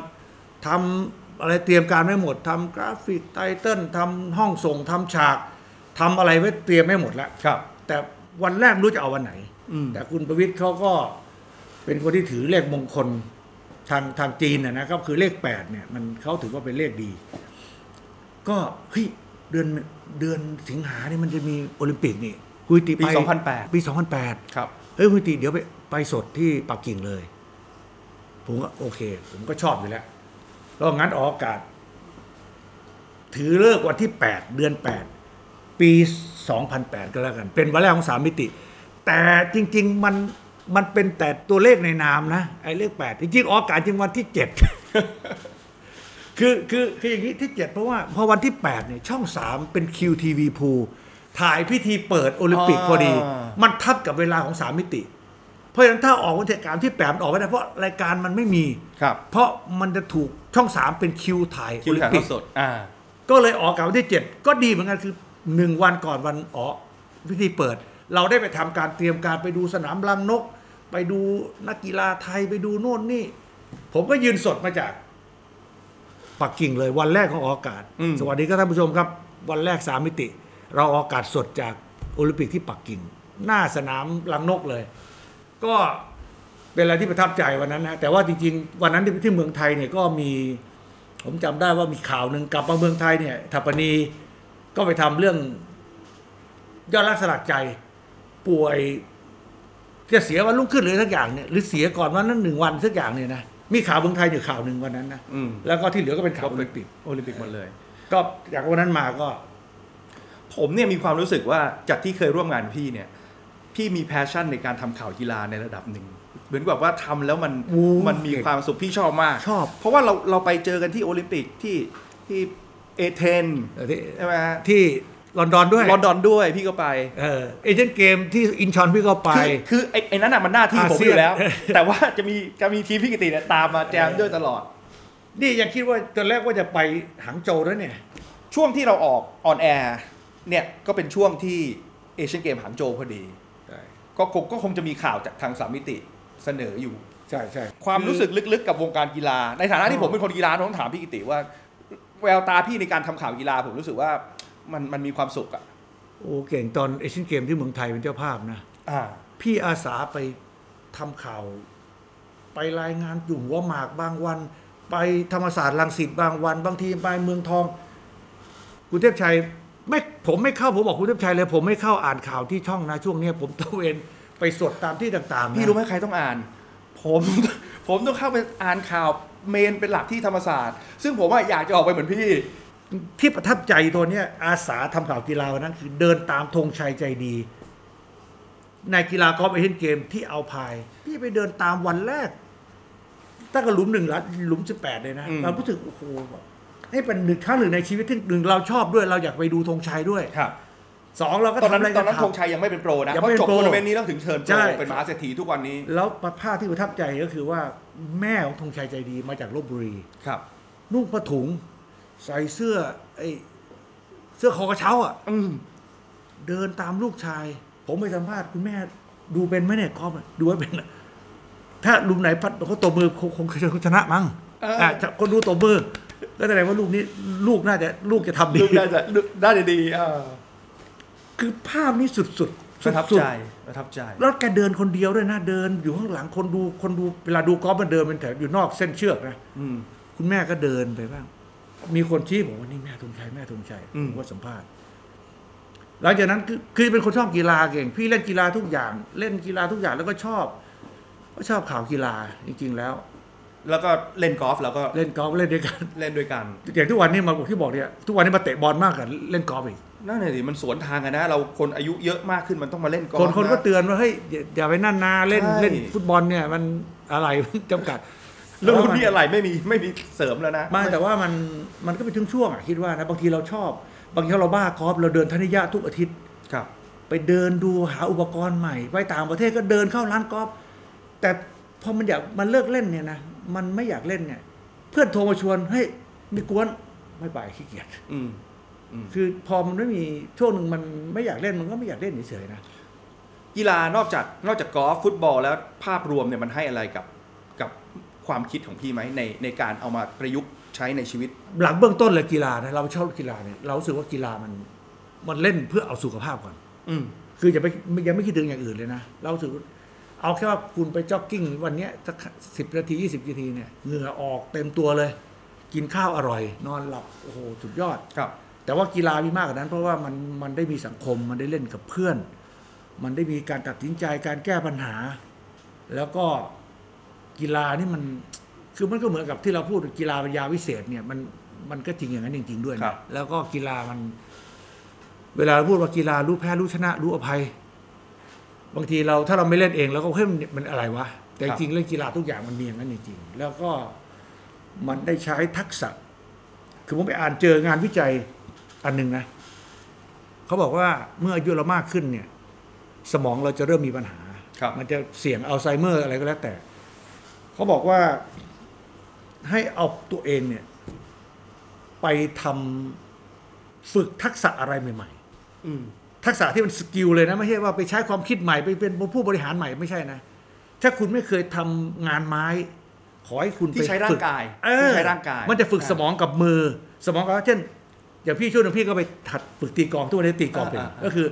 ทำอะไรเตรียมการไว้หมดทำกราฟิก title ทำห้องส่งทำฉากทำอะไรไว้เตรียมไม่หมดแล้วครับ แต่วันแรกไม่รู้จะเอาวันไหนอืมแต่คุณประวิทย์เขาก็เป็นคนที่ถือเลขมงคลทางทางจีนนะนะครับ คือเลขแปดเนี่ย มันเขาถือว่าเป็นเลขดี ก็เฮ้ยเดือนเดือนสิงหาเนี่ยมันจะมีโอลิมปิกนี่คุยติปีไป2008 ปี 2008 ครับ เฮ้ยคุณติเดี๋ยวไปไปสดที่ปักกิ่งเลย ผมก็โอเค ผมก็ชอบอยู่แล้วแล้วงั้นออกอากาศ ถือเลิกวันที่ 8 เดือน 8 ปี 2008 ก็แล้วกัน เป็นวันแรกของสามมิติ แต่จริง ๆ มันมันเป็นแต่ตัวเลขในนามนะไอ้เลข8จริงๆออกอากาศจริงวันที่7คือคือคืออย่างนี้ที่7เพราะว่าพอวันที่8เนี่ยช่อง3เป็น QTV พูถ่ายพิธีเปิดโอลิมปิกพอดีอ่ามันทับกับเวลาของสามมิติ เพราะฉะนั้นถ้าออกวันที่การที่แปดมันออกไม่ได้เพราะรายการมันไม่มี ครับเพราะมันจะถูกช่องสามเป็นคิวถ่ายคิโอวลิมถ่ายปิทกอดสด อ่า ก็เลยออกกับวันที่เจ็ดก็ดีเหมือนกันคือหนึ่งวันก่อนวันออกพิธีเปิด เราได้ไปทำการเตรียมการไปดูสนามรังนก ไปดูนักกีฬาไทยไปดูโน่นนี่ ผมก็ยืนสดมาจากปักกิ่งเลยวันแรกของออกอากาศ อืม สวัสดีครับท่านผู้ชมครับ วันแรกสามมิติ เราออกอากาศสดจากโอลิมปิกที่ปักกิ่ง หน้าสนามรังนกเลย ก็เป็นอะไรที่ประทับใจวันนั้นนะแต่ว่าจริงๆ วันนั้นที่ที่เมืองไทยเนี่ยก็มี ผมจำได้ว่ามีข่าวหนึ่งกลับมาเมืองไทยเนี่ยทัปปนีก็ไปทำเรื่องยอดรักสลักใจป่วยจะเสียวันรุ่งขึ้นหรือสักอย่างเนี่ยหรือเสียก่อนวันนั้นหนึ่งวันสักอย่างเนี่ยนะมีข่าวเมืองไทยอยู่ข่าวหนึ่งวันนั้นนะอืมแล้วก็ที่เหลือก็เป็นข่าวโอลิมปิกโอลิมปิกหมดเลย ก็จากวันนั้นมาก็ ผมเนี่ยมีความรู้สึกว่าจากที่เคยร่วมงานพี่เนี่ย พี่มี passion ในการทำข่าวกีฬาในระดับหนึ่ง เหมือนกับว่าทำแล้วมันโอ้มันมีความสุขพี่ชอบมากชอบ เพราะว่าเราเราไปเจอกันที่โอลิมปิกที่ที่เอเธนส์เอ่อที่ใช่ไหมฮะที่ลอนดอนด้วยลอนดอนด้วยพี่ก็ไปเออเอเชียนเกมที่อินชอนพี่ก็ไป คือคือไอ้ไอ้นั้นอะมันหน้าที่ผมอาเซีอยนยู่แล้ว แต่ว่าจะมีจะมีทีมพี่กิตติเนี่ยตามมาแจมด้วยตลอด นี่ยังคิดว่าตอนแรกว่าจะไปหางโจวแล้วเนี่ย ช่วงที่เราออก on air เนี่ยก็เป็นช่วงที่เอเชียนเกมหางโจวพอดี ก็คงก็คงจะมีข่าวจากทางสามมิติเสนออยู่ ใช่ใช่ความรู้สึกลึกๆ กับวงการกีฬา ในฐานะที่ผมเป็นคนกีฬาต้องถามพี่กิติว่า แววตาพี่ในการทำข่าวกีฬาผมรู้สึกว่ามันมันมีความสุขอะโอ้เก่งตอนเอเชียนเกมที่เมืองไทยเป็นเจ้าภาพนะ อ่า พี่อาสาไปทำข่าว ไปรายงานอยู่หัวหมากบางวัน ไปธรรมศาสตร์รังสิตบางวัน บางทีไปเมืองทอง คุณเทพชัย ไม่ผมไม่เข้าผมบอกคุณเทพชัยเลย ผมไม่เข้าอ่านข่าวที่ช่องนะช่วงเนี้ยผมตระเวนไปสดตามที่ต่างๆนะพี่รู้ไหมใครต้องอ่าน ผม ผมต้องเข้าไปอ่านข่าวเมนเป็นหลักที่ธรรมศาสตร์ ซึ่งผมว่าอยากจะออกไปเหมือนพี่ ที่ประทับใจตัวเนี้ยอาสาทำข่าวกีฬาวันนั้นคือเดินตามธงชัยใจดี ในกีฬากอล์ฟเอเชียนเกมที่เอาพาย พี่ไปเดินตามวันแรกตั้งแต่หลุมหนึ่งละหลุมสิบแปดเลยนะอืม เรารู้สึกโอ้โหแบบ ให้เป็นหนึ่งครั้งหนึ่งในชีวิตที่หนึ่งเราชอบด้วยเราอยากไปดูธงชัยด้วยครับสองเราก็ตอนนั้นทำอะไรตอนนั้นกัธงชัยยังไม่เป็นโปรนะยังเพไม่ราะเป็นจบโปรทัวร์นาเมนต์นี้แล้วถึงเชิญโปใช่รเป็นมหาเศรษฐีทุกวันนี้ แล้วภาพที่ประทับใจก็คือว่าแม่ของธงชัยใจดีมาจากลบบุรีครับ นุ่งผ้าถุง ใส่เสื้อไอ้เสื้อคอกระเช้าอะอืมเดินตามลูกชาย ผมไปสัมภาษณ์คุณแม่ดูเป็นไหมเนี่ยกอล์ฟอะดูว่าเป็นอะถ้าลุมไหนพัดเขาตบมือคงคงคงชนะมั้งเอออ่อะถ้าคนดูตบมือ ก็แสดงว่าลูกนี้ลูกน่าจะลูกจะทำดี ลูกน่าจะลูกน่าจะดีอ่าคือภาพนี้สุดๆสุดประทับสุดใจประทับใจ แล้วแกเดินคนเดียวด้วยนะเดิน อยู่ข้างหลังคนดูคนดูเวลาดูกอล์ฟมันเดินเป็นแถวอยู่นอกเส้นเชือกนะอืม คุณแม่ก็เดินไปบ้าง มีคนชี้ผมว่านี่แม่ธงชัยแม่ธงชัยอืม ผมก็สัมภาษณ์หลังจากนั้นคือคือเป็นคนชอบกีฬาเก่ง พี่เล่นกีฬาทุกอย่าง เล่นกีฬาทุกอย่างแล้วก็ชอบ ก็ชอบข่าวกีฬาจริง ๆ แล้ว แล้วก็เล่นกอล์ฟแล้วก็เล่นกอล์ฟเล่นด้วยกันเล่นด้วยกันอย่างทุกวันนี้มาบอกที่บอกเนี่ยทุกวันนี้มาเตะบอลมากกว่าเล่นกอล์ฟอีกนั่นแหละสิมันสวนทางกันนะ เราคนอายุเยอะมากขึ้นมันต้องมาเล่นกอล์คฟนคนก็ะเตือนว่าเฮ้ยอย่าอย่าไปนั่นนาเล่นใช่เล่นฟุตบอลเนี่ยมันอะไรมันจำกัดแล้วรุ่นนี้อะไรไม่มีไม่มีเสริมแล้วนะไมาแต่ว่ามันมันก็เป็นช่วงๆอะคิดว่านะบางทีเราชอบ บางทีเราบ้ากอล์ฟเราเดินทันยะทุกอาทิตย์ครับ ไปเดินดูหาอุปกรณ์ใหม่ ไปต่างประเทศก็เดินเข้าร้านกอล์ฟแต่พอมันอยากมันเลิกเล่นเนี่ยนะ มันไม่อยากเล่นเนี่ย เพื่อนโทรมาชวนเฮ้ยมีกวนไม่ไปขี้เกียจอืมคือพอมันไม่มีช่วงหนึ่งมันไม่อยากเล่นมันก็ไม่อยากเล่นเฉยๆนะกีฬานอกจากนอกจากกอล์ฟฟุตบอลแล้วภาพรวมเนี่ยมันให้อะไรกับกับความคิดของพี่ไหมในในการเอามาประยุกต์ใช้ในชีวิต หลังเบื้องต้นเลยกีฬานะเราชอบกีฬาเนี่ยเรารู้สึกว่ากีฬามันมันเล่นเพื่อเอาสุขภาพก่อน อืม คืออย่าไปยังไม่คิดถึงอย่างอื่นเลยนะ เรารู้สึกว่า เอาแค่ว่าคุณไปจ็อกกิ้งวันเนี้ยสักสิบนาทียี่สิบนาทีเนี่ยเหงื่อออกเต็มตัวเลย กินข้าวอร่อย นอนหลับโอ้โหสุดยอดครับ แต่ว่ากีฬามีมากกว่านั้น เพราะว่ามันมันได้มีสังคมมันได้เล่นกับเพื่อน มันได้มีการตัดสินใจการแก้ปัญหา แล้วก็กีฬานี่มันคือมันก็เหมือนกับที่เราพูดกีฬาเป็นยาวิเศษเนี่ยมันมันก็จริงอย่างนั้นจริง ๆ ด้วยครันะบแล้วก็กีฬามัน เวลาเราพูดว่ากีฬารู้แพ้รู้ชนะ รู้อภัย บางทีเราถ้าเราไม่เล่นเองเราก็เฮ้ยมันมันอะไรวะ แต่จริงๆเล่นกีฬาทุกอย่างมันมีอย่างนั้นจริงๆแล้วก็มันได้ใช้ทักษะ คือผมไปอ่านเจองานวิจัยอันหนึ่งนะเขาบอกว่าเมื่ออายุเรามากขึ้นเนี่ย สมองเราจะเริ่มมีปัญหาครับมันจะเสี่ยงอัลไซเมอร์อะไรก็แล้วแต่ เขาบอกว่าให้เอาตัวเองเนี่ย ไปทำฝึกทักษะอะไรใหม่อืมๆ ทักษะที่มัน skill เลยนะไม่ใช่ว่าไปใช้ความคิดใหม่ไปเป็นผู้บริหารใหม่ไม่ใช่นะ ถ้าคุณไม่เคยทำงานไม้ ขอให้คุณที่ไปใช้ร่าฝึงกกายเอที่อใช้ร่างกาย มันจะฝึกอ่าสมองกับมือ สมองกับเช่นอย่างพี่ช่วงหนึงพี่ก็ไปหัดฝึกตีกลองทุกวันนี้ตีกลองเป็นอ่าอ่าก็คือ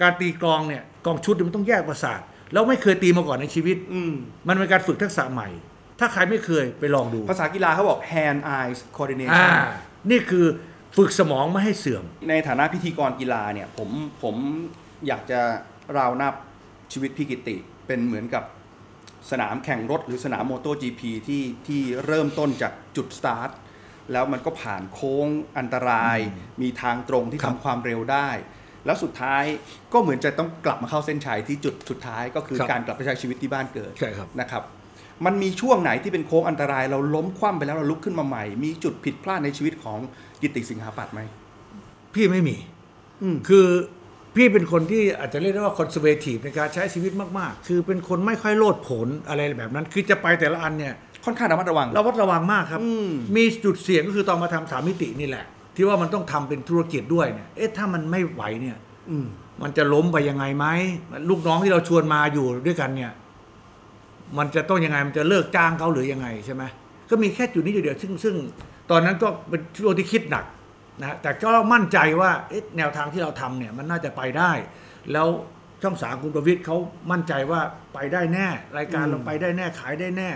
การตีกลองเนี่ยกลองชุดเนี่ยมันต้องแยกประสาทแล้วไม่เคยตีมาก่อนในชีวิตอืมมันเป็นการฝึกทักษะใหม่ ถ้าใครไม่เคยไปลองดู ภาษากีฬาเขาบอก hand eyes อ่า coordination นี่คือ ฝึกสมองไม่ให้เสื่อม ในฐานะพิธีกรกีฬาเนี่ยผมผมอยากจะราวนับชีวิตพี่กิติ เป็นเหมือนกับสนามแข่งรถหรือสนามโมโต GP ที่ที่เริ่มต้นจากจุดสตาร์ทแล้วมันก็ผ่านโค้งอันตราย มีทางตรงที่ครัทำบความเร็วได้ แล้วสุดท้ายก็เหมือนจะต้องกลับมาเข้าเส้นชัยที่จุดสุดท้ายก็คือครับการกลับไปใช้ชีวิตที่บ้านเกิดใช่ครับ นะครับ มันมีช่วงไหนที่เป็นโค้งอันตราย เราล้มคว่ำไปแล้วเราลุกขึ้นมาใหม่ มีจุดผิดพลาดในชีวิตของกิติสิงหาปัตย์ไหมพี่ไม่มี อืม คือพี่เป็นคนที่อาจจะเรียกได้ว่าคอนเซอร์เวทีฟในการใช้ชีวิตมากๆ คือเป็นคนไม่ค่อยโลดโผนอะไรแบบนั้น คือจะไปแต่ละอันเนี่ยค่อนข้างระมัดระวัง เราวัดระวังมากครับ อืม มีจุดเสี่ยงก็คือตอนมาทำสามมิตินี่แหละ ที่ว่ามันต้องทำเป็นธุรกิจด้วยเนี่ย เอ๊ะถ้ามันไม่ไหวเนี่ย อืม มันจะล้มไปยังไงไหมลูกน้องที่เราชวนมาอยู่ด้วยกันเนี่ย มันจะต้องยังไงมันจะเลิกจ้างเขาหรือยังไงใช่ไหมก็มีแค่จุดนี้จุดเดียวซึ่งซึ่งตอนนั้นก็เป็นช่วงที่คิดหนักนะแต่ก็มั่นใจว่าเอ๊ะแนวทางที่เราทำเนี่ยมันน่าจะไปได้ แล้วช่องสามคุณประวิทย์เขามั่นใจว่าไปได้แน่ รายการเราไปได้แน่ขายได้แน่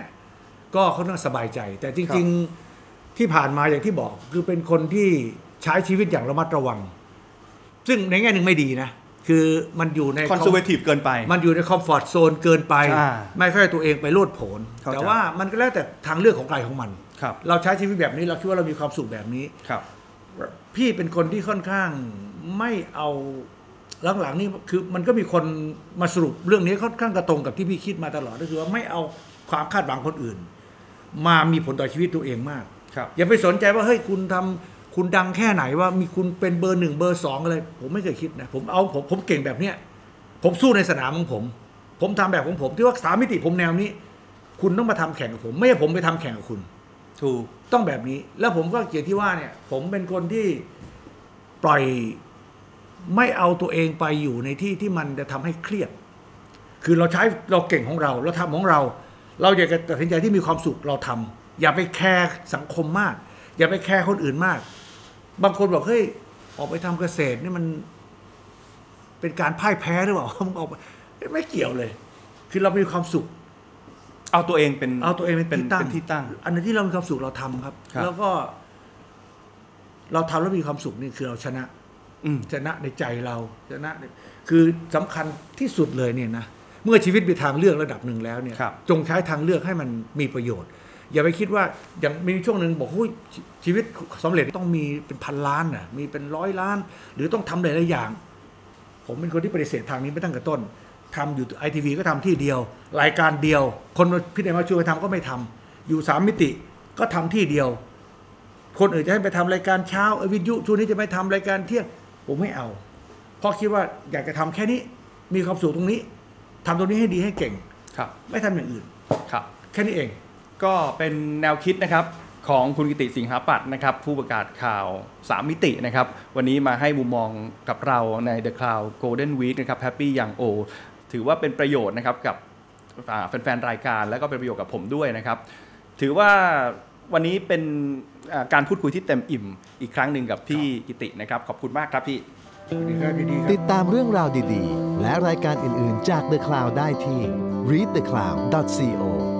ก็เขาต้องสบายใจ แต่จริง ๆที่ผ่านมาอย่างที่บอก คือเป็นคนที่ใช้ชีวิตอย่างระมัดระวัง ซึ่งในแง่หนึ่งไม่ดีนะ คือมันอยู่ใน conservative เกินไป มันอยู่ใน comfort zone เกินไปอ่าไม่ค่อยให้ตัวเองไปโลดโผนเข้าใจแต่ว่ามันก็แล้วแต่ทางเลือกของใครของมันครับเราใช้ชีวิตแบบนี้เราคิดว่าเรามีความสุขแบบนี้ครับ พี่เป็นคนที่ค่อนข้างไม่เอาหลังๆนี่คือมันก็มีคนมาสรุปเรื่องนี้ค่อนข้างกระตรงกับที่พี่คิดมาตลอดก็คือว่าไม่เอาความคาดหวังคนอื่น มามีผลต่อชีวิตตัวเองมากครับอย่าไปสนใจว่าเฮ้ยคุณทำ คุณดังแค่ไหนว่ามีคุณเป็นเบอร์หนึ่งเบอร์สองอะไรผมไม่เคยคิดนะผมเอาผมผมเก่งแบบเนี้ยผมสู้ในสนามของผม ผมทำแบบของผมที่ว่าสามมิติผมแนวนี้ คุณต้องมาทำแข่งกับผม ไม่ใช่ผมไปทำแข่งกับคุณ ถูกต้องแบบนี้ แล้วผมก็เกียรติที่ว่าเนี่ย ผมเป็นคนที่ปล่อยไม่เอาตัวเองไปอยู่ในที่ที่มันจะทำให้เครียด คือเราใช้เราเก่งของเราเราทำของเรา เราอยากจะตัดสินใจที่มีความสุขเราทำอย่าไปแคร์สังคมมาก อย่าไปแคร์คนอื่นมาก บางคนบอกเฮ้ยออกไปทำเกษตรนี่มัน เป็นการพ่ายแพ้หรือเปล่ามึงออกไปไม่เกี่ยวเลย คือเรามีความสุข เอาตัวเองเป็นเอาตัวเองเป็นเป็นที่ตั้งเป็นที่ตั้ง อันนั้นที่เรามีความสุขเราทำครับครับ แล้วก็ เราทำแล้วมีความสุขนี่คือเราชนะ อืมชนะในใจเราชนะในคือสำคัญที่สุดเลยเนี่ยนะเมื่อชีวิตมีทางเลือกระดับหนึ่งแล้วเนี่ยครับจงใช้ทางเลือกให้มันมีประโยชน์ อย่าไปคิดว่าอย่างมีช่วงหนึ่งบอกหุ้ยชีชีวิตสำเร็จต้องมีเป็นพันล้านน่ะมีเป็นร้อยล้าน หรือต้องทำหลายๆอย่าง ผมเป็นคนที่ปฏิเสธทางนี้ไม่ตั้งแต่ต้นทำอยู่ไอทีวีก็ทำที่เดียว รายการเดียว คนพี่เดมาช่วยไปทำก็ไม่ทำอยู่สามมิติก็ทำที่เดียว คนอื่นจะให้ไปทำรายการเช้าเอ้ยวิทยุช่วงนี้จะไปทำรายการเที่ยงผมไม่เอา เพราะคิดว่าอยากจะทำแค่นี้มีความสุขตรงนี้ทำตรงนี้ให้ดีให้เก่งครับ ไม่ทำอย่างอื่นครับ แค่นี้เอง ก็เป็นแนวคิดนะครับของคุณกิติสิงหาปัตย์นะครับ ผู้ประกาศข่าว 3 มิตินะครับ วันนี้มาให้มุมมองกับเราใน The Cloud Golden Week นะครับ Happy Young O ถือว่าเป็นประโยชน์นะครับกับอ่าแฟนๆ รายการแล้วก็เป็นประโยชน์กับผมด้วยนะครับ ถือว่าวันนี้เป็นอ่าการพูดคุยที่เต็มอิ่มอีกครั้งหนึ่งกับพี่กิตินะครับ ขอบคุณมากครับพี่สวัสดีครับยินดีครับติดตามเรื่องราวดีๆ และรายการอื่นๆจาก The Cloud ได้ที่ readthecloud.co